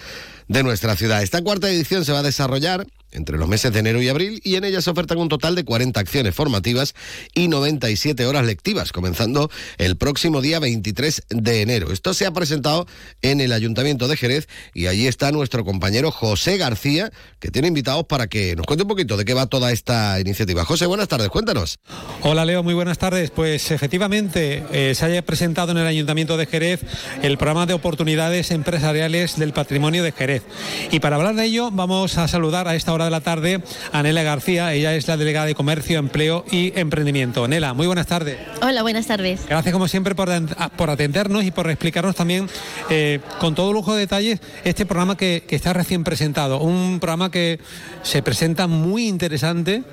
de nuestra ciudad. Esta cuarta edición se va a desarrollar entre los meses de enero y abril y en ella se ofertan un total de 40 acciones formativas y 97 horas lectivas, comenzando el próximo día 23 de enero. Esto se ha presentado en el Ayuntamiento de Jerez y allí está nuestro compañero José García, que tiene invitados para que nos cuente un poquito de qué va toda esta iniciativa. José, buenas tardes, cuéntanos. Hola Leo, muy buenas tardes. Pues efectivamente eh, se haya presentado en el Ayuntamiento de Jerez el programa de oportunidades empresariales del patrimonio de Jerez. Y para hablar de ello vamos a saludar a esta de la tarde a Nela García. Ella es la delegada de Comercio, Empleo y Emprendimiento. Nela, muy buenas tardes. Hola, buenas tardes. Gracias como siempre por, por atendernos y por explicarnos también eh, con todo lujo de detalles este programa que, que está recién presentado. Un programa que se presenta muy interesante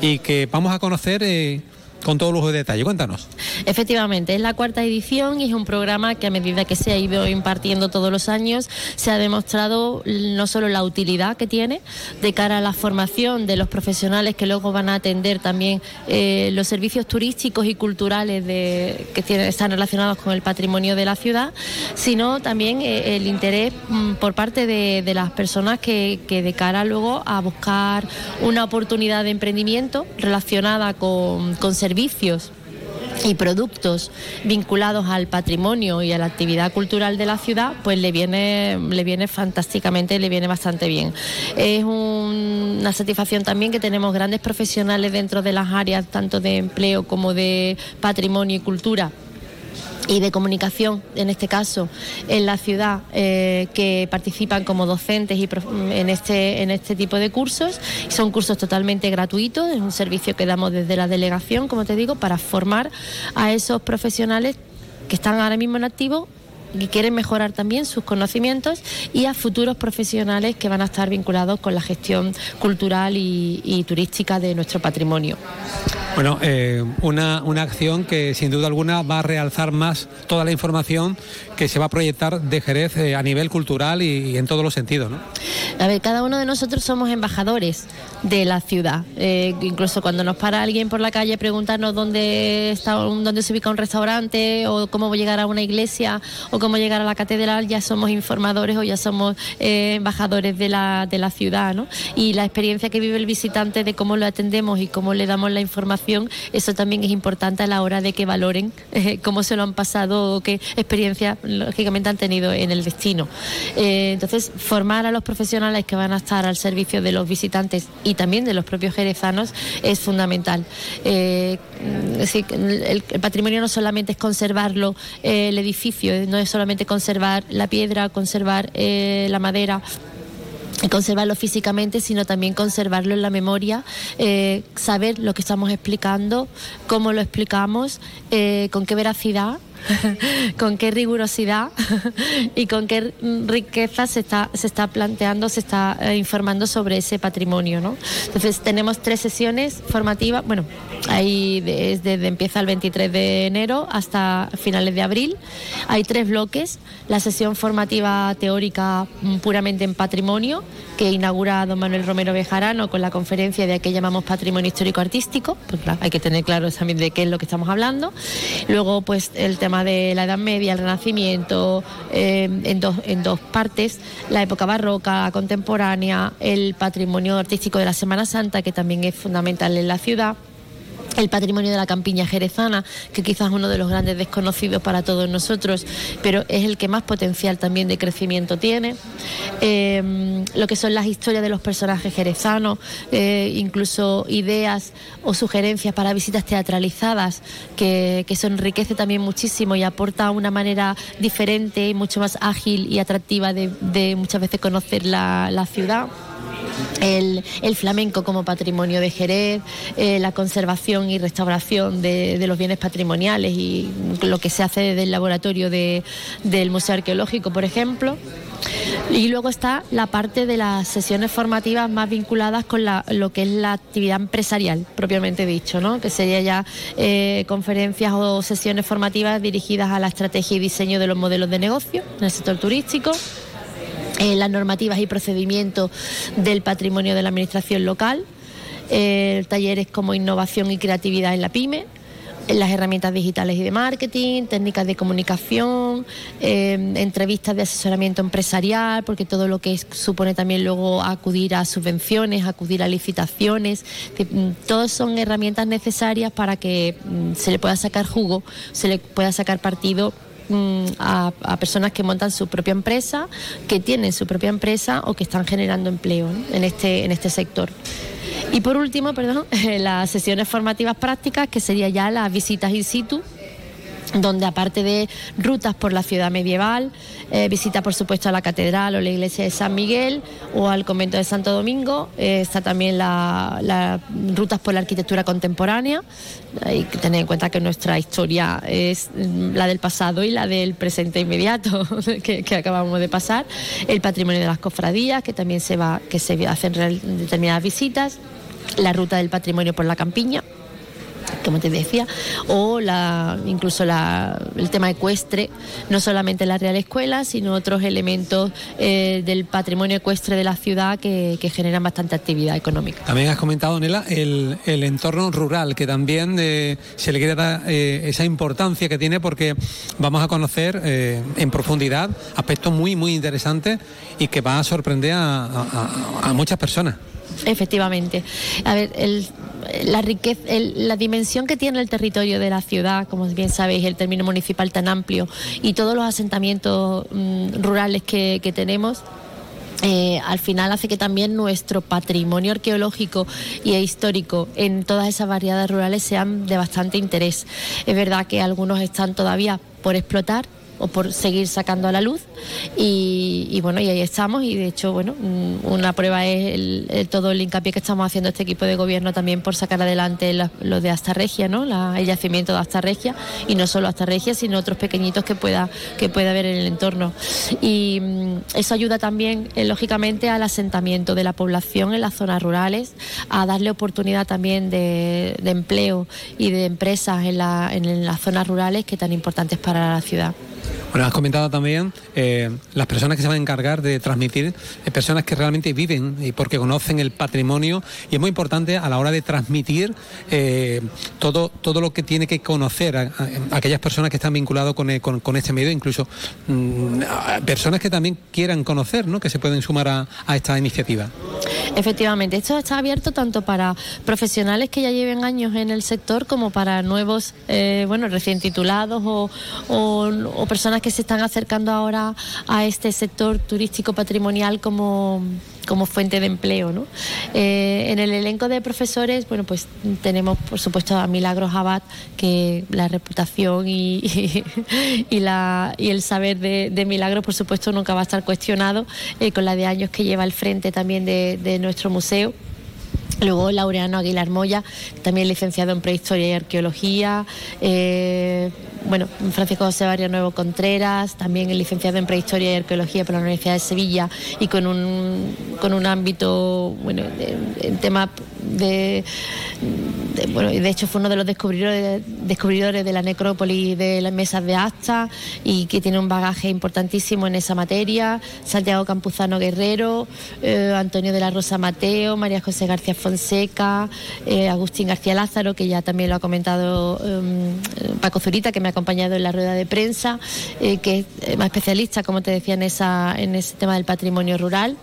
y que vamos a conocer eh, con todo lujo de detalle. Cuéntanos. Efectivamente, es la cuarta edición y es un programa que a medida que se ha ido impartiendo todos los años se ha demostrado no solo la utilidad que tiene de cara a la formación de los profesionales que luego van a atender también eh, los servicios turísticos y culturales que están relacionados con el patrimonio de la ciudad, sino también eh, el interés mm, por parte de, de las personas que, que de cara luego a buscar una oportunidad de emprendimiento relacionada con, con servicios y productos vinculados al patrimonio y a la actividad cultural de la ciudad, pues le viene, le viene fantásticamente, le viene bastante bien. Es un- una satisfacción también que tenemos grandes profesionales dentro de las áreas tanto de empleo como de patrimonio y cultura y de comunicación, en este caso, en la ciudad, eh, que participan como docentes y prof- en este, en este tipo de cursos. Son cursos totalmente gratuitos, es un servicio que damos desde la delegación, como te digo, para formar a esos profesionales que están ahora mismo en activo y quieren mejorar también sus conocimientos y a futuros profesionales que van a estar vinculados con la gestión cultural y turística de nuestro patrimonio. Bueno, eh, una, una acción que sin duda alguna va a realzar más toda la información que se va a proyectar de Jerez eh, a nivel cultural y, en todos los sentidos, ¿no? A ver, cada uno de nosotros somos embajadores de la ciudad. Eh, incluso cuando nos para alguien por la calle preguntarnos dónde está, dónde se ubica un restaurante o cómo llegar a una iglesia o cómo llegar a la catedral, ya somos informadores o ya somos eh, embajadores de la, de la ciudad, ¿no? Y la experiencia que vive el visitante de cómo lo atendemos y cómo le damos la información, eso también es importante a la hora de que valoren eh, cómo se lo han pasado o qué experiencia lógicamente han tenido en el destino. Eh, entonces, formar a los profesionales que van a estar al servicio de los visitantes y también de los propios jerezanos es fundamental. Eh, el, patrimonio no solamente es conservarlo, el edificio, no es solamente conservar la piedra, conservar la madera conservarlo físicamente, sino también conservarlo en la memoria, eh, saber lo que estamos explicando, cómo lo explicamos, eh, con qué veracidad [LAUGHS] con qué rigurosidad [LAUGHS] y con qué riqueza se está, se está planteando, se está eh, informando sobre ese patrimonio. ¿no? Entonces tenemos tres sesiones formativas, bueno, ahí desde empieza el 23 de enero hasta finales de abril. Hay tres bloques, la sesión formativa teórica mm, puramente en patrimonio, que inaugura don Manuel Romero Bejarano con la conferencia de que llamamos patrimonio histórico artístico, pues claro, hay que tener claro también de qué es lo que estamos hablando. Luego, pues el tema de la Edad Media, el Renacimiento, eh, en, dos, en dos partes, la época barroca, contemporánea, el patrimonio artístico de la Semana Santa, que también es fundamental en la ciudad el patrimonio de la campiña jerezana, que quizás es uno de los grandes desconocidos para todos nosotros, pero es el que más potencial también de crecimiento tiene. Eh, lo que son las historias de los personajes jerezanos, eh, incluso ideas o sugerencias para visitas teatralizadas, que, eso enriquece también muchísimo y aporta una manera diferente y mucho más ágil y atractiva de, muchas veces conocer la ciudad el, flamenco como patrimonio de Jerez, eh, la conservación y restauración de, de los bienes patrimoniales y lo que se hace desde el laboratorio de- del Museo Arqueológico, por ejemplo. Y luego está la parte de las sesiones formativas más vinculadas con la- lo que es la actividad empresarial, propiamente dicho, ¿no? que sería ya eh, conferencias o sesiones formativas dirigidas a la estrategia y diseño de los modelos de negocio en el sector turístico eh, las normativas y procedimientos del patrimonio de la administración local, eh, talleres como innovación y creatividad en la pyme, las herramientas digitales y de marketing, técnicas de comunicación, eh, entrevistas de asesoramiento empresarial, porque todo lo que supone también luego acudir a subvenciones, acudir a licitaciones, que, mm, todas son herramientas necesarias para que mm, se le pueda sacar jugo, se le pueda sacar partido mm, a, personas que montan su propia empresa, que tienen su propia empresa o que están generando empleo en, este, en este sector. Y por último, perdón, [LAUGHS] las sesiones formativas prácticas, que sería ya las visitas in situ, donde aparte de rutas por la ciudad medieval, eh, visita por supuesto a la catedral o la iglesia de San Miguel o al convento de Santo Domingo, eh, está también la rutas por la arquitectura contemporánea. Hay que tener en cuenta que nuestra historia es mm, la del pasado y la del presente inmediato [LAUGHS] que, que acabamos de pasar. El patrimonio de las cofradías, que también se va, que se hacen determinadas visitas. La ruta del patrimonio por la campiña como te decía, o la, incluso la, el tema ecuestre, no solamente la Real Escuela, sino otros elementos eh, del patrimonio ecuestre de la ciudad que, que generan bastante actividad económica. También has comentado, Nela, el, el entorno rural, que también eh, se le quiere dar eh, esa importancia que tiene porque vamos a conocer en profundidad aspectos muy, muy interesantes y que va a sorprender a, a- a- a muchas personas. Efectivamente. A ver, el- la riqueza, el- la dimensión que tiene el territorio de la ciudad, como bien sabéis, el término municipal tan amplio y todos los asentamientos mm, rurales que, tenemos. eh, al final hace que también nuestro patrimonio arqueológico y histórico en todas esas variedades rurales sean de bastante interés. Es verdad que algunos están todavía por explotar o por seguir sacando a la luz. Y, bueno y ahí estamos. Y de hecho bueno mm, una prueba es todo el hincapié que estamos haciendo este equipo de gobierno también por sacar adelante la- lo de Astarregia no La- el yacimiento de Astarregia y no solo Astarregia sino otros pequeñitos que pueda que pueda haber en el entorno. Y mm, eso ayuda también eh, lógicamente al asentamiento de la población en las zonas rurales a darle oportunidad también de, de empleo y de empresas en, la- en las zonas rurales que tan importantes para la ciudad Bueno, has comentado también eh, las personas que se van a encargar de transmitir, eh, personas que realmente viven y porque conocen el patrimonio y es muy importante a la hora de transmitir eh, todo, todo lo que tiene que conocer aquellas personas que están vinculadas con, eh, con- con este medio, incluso mm, personas que también quieran conocer, ¿no? que se pueden sumar a, esta iniciativa. Efectivamente, esto está abierto tanto para profesionales que ya lleven años en el sector como para nuevos, bueno, recién titulados o, o- o personas que se están acercando ahora a este sector turístico patrimonial como como fuente de empleo. ¿no? Eh, en el elenco de profesores, bueno, pues tenemos por supuesto a Milagros Abad, que la reputación y, [LAUGHS] y, la, y el saber de, de Milagros, por supuesto, nunca va a estar cuestionado, eh, con la de años que lleva al frente también de, de nuestro museo. Luego Laureano Aguilar Moya, también licenciado en Prehistoria y Arqueología. Eh, bueno, Francisco José Barrio Nuevo Contreras, también licenciado en Prehistoria y Arqueología por la Universidad de Sevilla y con un, con un ámbito, bueno, en tema de, de- bueno, de hecho fue uno de los descubridores, descubridores de la necrópolis de las mesas de acta y que tiene un bagaje importantísimo en esa materia. Santiago Campuzano Guerrero, eh, Antonio de la Rosa Mateo, María José García Fonseca, eh, Agustín García Lázaro, que ya también lo ha comentado eh, Paco Zurita, que me ha acompañado en la rueda de prensa, eh, que es eh, más especialista, como te decía, en, esa, en ese tema del patrimonio rural.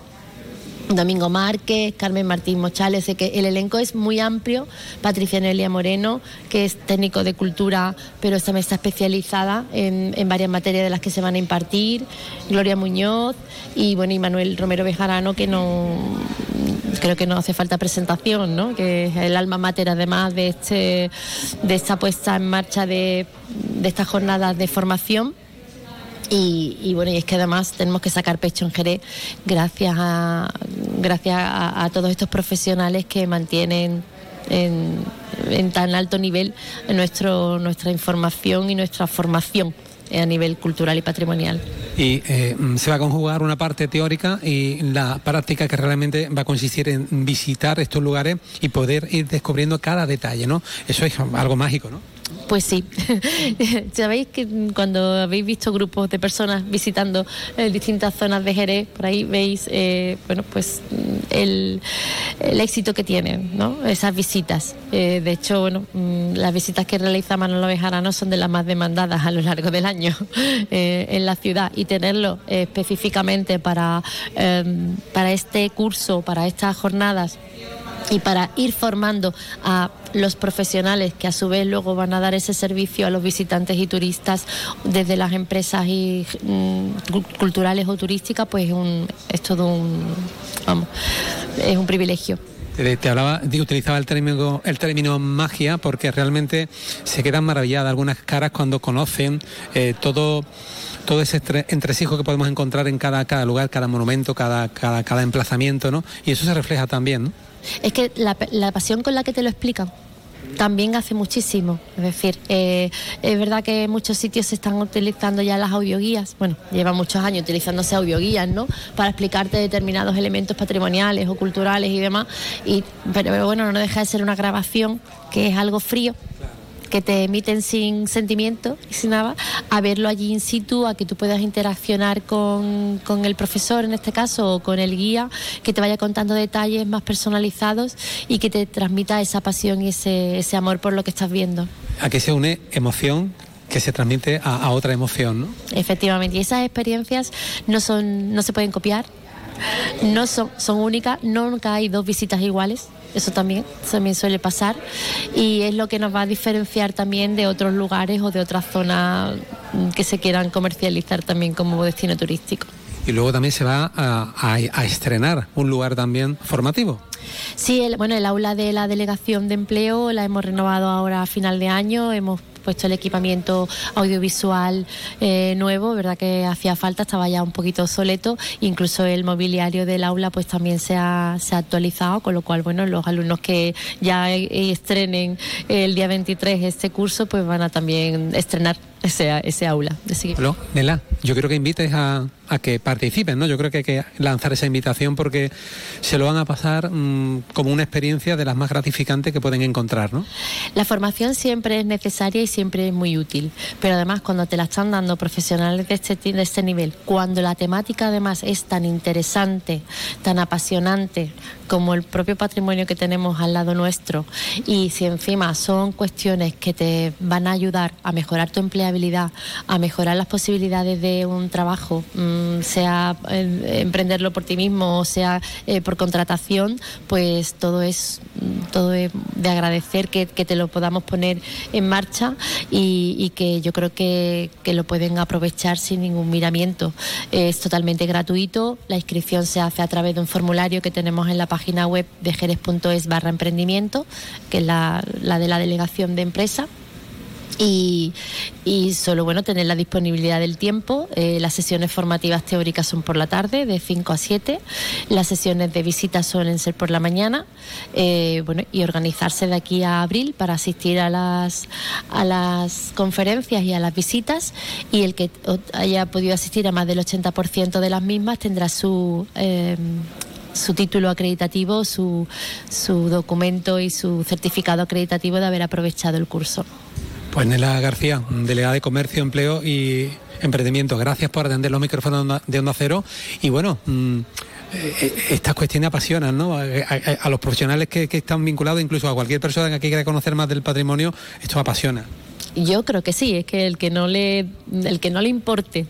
Domingo Márquez, Carmen Martín Mochales, sé que el elenco es muy amplio. Patricia Nelia Moreno, que es técnico de cultura, pero también está especializada en, varias materias de las que se van a impartir. Gloria Muñoz y bueno, y Manuel Romero Bejarano, que no creo que no hace falta presentación, ¿no? que es el alma mater además de, este, de esta puesta en marcha de, de estas jornadas de formación. Y, y bueno, y es que además tenemos que sacar pecho en Jerez gracias a, gracias a, a todos estos profesionales que mantienen en, en tan alto nivel nuestro, nuestra información y nuestra formación a nivel cultural y patrimonial. Y eh, se va a conjugar una parte teórica y la práctica que realmente va a consistir en visitar estos lugares y poder ir descubriendo cada detalle, ¿no? Eso es algo mágico, ¿no? Pues sí. [LAUGHS] Sabéis que cuando habéis visto grupos de personas visitando eh, distintas zonas de Jerez, por ahí veis, eh, bueno, pues mm, el, éxito que tienen, ¿no? Esas visitas. Eh, de hecho, bueno, mm, las visitas que realiza Manolo Bejarano son de las más demandadas a lo largo del año [LAUGHS] en la ciudad y tenerlo específicamente para, eh, para este curso, para estas jornadas y para ir formando a los profesionales que a su vez luego van a dar ese servicio a los visitantes y turistas desde las empresas mm, cu- culturales o turísticas, pues es un, es todo un, es un privilegio. Te, te hablaba, utilizaba el término, el término magia porque realmente se quedan maravilladas algunas caras cuando conocen eh, todo todo ese entre- entresijo que podemos encontrar en cada, cada lugar, cada monumento, cada, cada, cada emplazamiento, ¿no? Y eso se refleja también, ¿no? Es que la, la pasión con la que te lo explican también hace muchísimo. Es decir, eh, es verdad que en muchos sitios se están utilizando ya las audioguías. Bueno, lleva muchos años utilizándose audioguías, ¿no? Para explicarte determinados elementos patrimoniales o culturales y demás. Y, pero bueno, no deja de ser una grabación que es algo frío que te emiten sin sentimiento y sin nada, a verlo allí in situ, a que tú puedas interaccionar con, con el profesor en este caso o con el guía, que te vaya contando detalles más personalizados y que te transmita esa pasión y ese, ese amor por lo que estás viendo. Aquí se une emoción que se transmite a, a otra emoción, ¿no? Efectivamente, y esas experiencias no son, no se pueden copiar, no son, son únicas, nunca hay dos visitas iguales. Eso también, también suele pasar y es lo que nos va a diferenciar también de otros lugares o de otras zonas que se quieran comercializar también como destino turístico. Y luego también se va a, a- a estrenar un lugar también formativo. Sí, el, bueno, el aula de la delegación de empleo la hemos renovado ahora a final de año, hemos puesto el equipamiento audiovisual eh, nuevo, verdad que hacía falta, estaba ya un poquito obsoleto, incluso el mobiliario del aula pues también se ha, se ha actualizado, con lo cual bueno, los alumnos que ya eh, estrenen el día 23 este curso pues van a también estrenar ese, ese aula. Pero, Nela, yo creo que invites a, a que participen, ¿no? Yo creo que hay que lanzar esa invitación porque se lo van a pasar mm, como una experiencia de las más gratificantes que pueden encontrar, ¿no? La formación siempre es necesaria y siempre es muy útil, pero además cuando te la están dando profesionales de este, de este nivel, cuando la temática además es tan interesante, tan apasionante como el propio patrimonio que tenemos al lado nuestro, y si encima son cuestiones que te van a ayudar a mejorar tu empleabilidad, a mejorar las posibilidades de un trabajo, mm, sea eh, emprenderlo por ti mismo o sea eh, por contratación, pues todo es todo es de agradecer que, que te lo podamos poner en marcha y, y que yo creo que, que lo pueden aprovechar sin ningún miramiento. Es totalmente gratuito, la inscripción se hace a través de un formulario que tenemos en la página web de jerez.es barra emprendimiento, que es la, la de la delegación de empresa Y, y solo bueno tener la disponibilidad del tiempo. Eh, las sesiones formativas teóricas son por la tarde, de 5 a 7. Las sesiones de visita suelen ser por la mañana. Eh, bueno, y organizarse de aquí a abril para asistir a las, a las conferencias y a las visitas. Y el que haya podido asistir a más del 80% de las mismas tendrá su. eh, su título acreditativo, su, su documento y su certificado acreditativo de haber aprovechado el curso. Pues Nela García, delegada de Comercio, Empleo y Emprendimiento. Gracias por atender los micrófonos de Onda, Cero. Y bueno, mm, eh, eh, estas cuestiones apasionan ¿no? a los profesionales que, que están vinculados, incluso a cualquier persona que quiera conocer más del patrimonio, esto apasiona. Yo creo que sí, es que el que no le, el que no le importe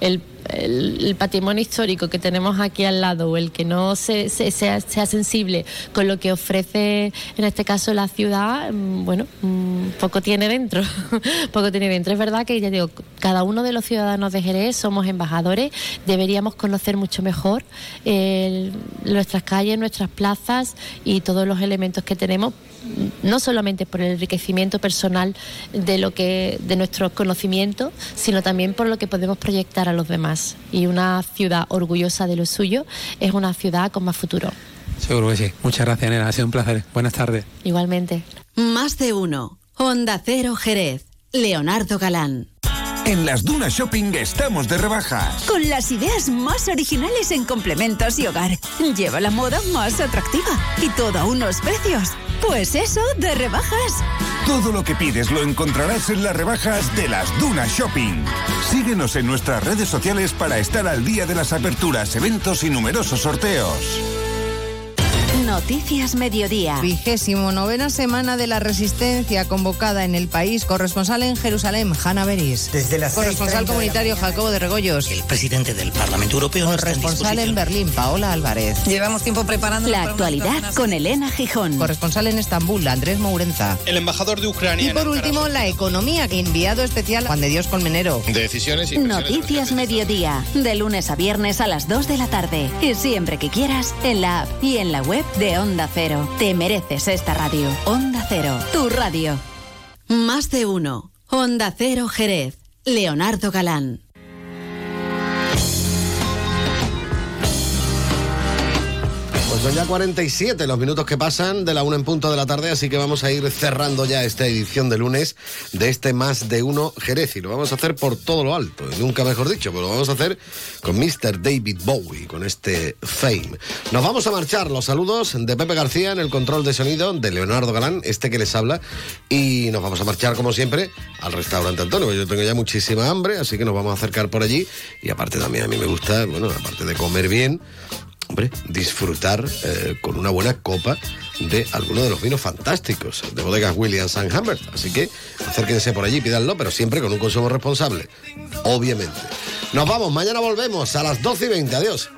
el, el- patrimonio histórico que tenemos aquí al lado o el que no se, se- sea, sea sensible con lo que ofrece en este caso la ciudad, mm, bueno, mm, poco tiene dentro, [LAUGHS] poco tiene dentro. Es verdad que ya digo, cada uno de los ciudadanos de Jerez somos embajadores, deberíamos conocer mucho mejor eh, nuestras calles, nuestras plazas y todos los elementos que tenemos no solamente por el enriquecimiento personal de lo que de nuestro conocimiento, sino también por lo que podemos proyectar a los demás. Y una ciudad orgullosa de lo suyo es una ciudad con más futuro. Seguro que sí. Muchas gracias, Nela. Ha sido un placer. Buenas tardes. Igualmente. Más de uno. Honda Cero Jerez. Leonardo Galán. En las Dunas Shopping estamos de rebajas. Con las ideas más originales en complementos y hogar. Lleva la moda más atractiva. Y todo a unos precios. Pues eso, de rebajas. Todo lo que pides lo encontrarás en las rebajas de las Dunas Shopping. Síguenos en nuestras redes sociales para estar al día de las aperturas, eventos y numerosos sorteos. Noticias Mediodía. Vigésimo novena semana de la resistencia convocada en el país. Corresponsal en Jerusalén, Hanna Beris. Desde las Corresponsal 6:30 de la comunitario mañana. Jacobo de Regoyos. El presidente del Parlamento Europeo en Corresponsal en Berlín, Paola Álvarez. Llevamos tiempo preparando La actualidad con Elena Gijón. Corresponsal en Estambul, Andrés Mourenza. El embajador de Ucrania. Y por último, la economía. Enviado especial Juan de Dios Colmenero. Decisiones y Noticias Mediodía. De lunes a viernes a las 2 de la tarde. Y siempre que quieras, en la app y en la web de Onda Cero. Te mereces esta radio. Onda Cero. Tu radio. Más de uno. Onda Cero Jerez. Leonardo Galán. Son ya 47 los minutos que pasan de la una en punto de la tarde, así que vamos a ir cerrando ya esta edición de lunes de este Más de Uno Jerez. Y lo vamos a hacer por todo lo alto, nunca mejor dicho, pero lo vamos a hacer con Mr. David Bowie, con este Fame. Nos vamos a marchar. Los saludos de Pepe García en el control de sonido, de Leonardo Galán, este que les habla. Y nos vamos a marchar, como siempre, al restaurante Antonio. Yo tengo ya muchísima hambre, así que nos vamos a acercar por allí. Y aparte también a mí me gusta, bueno, aparte de comer bien, hombre, disfrutar eh, con una buena copa de alguno de los vinos fantásticos de bodegas Williams and Humbert. Así que acérquense por allí, pídanlo, pero siempre con un consumo responsable, obviamente. Nos vamos, mañana volvemos a las 12 y 20. Adiós.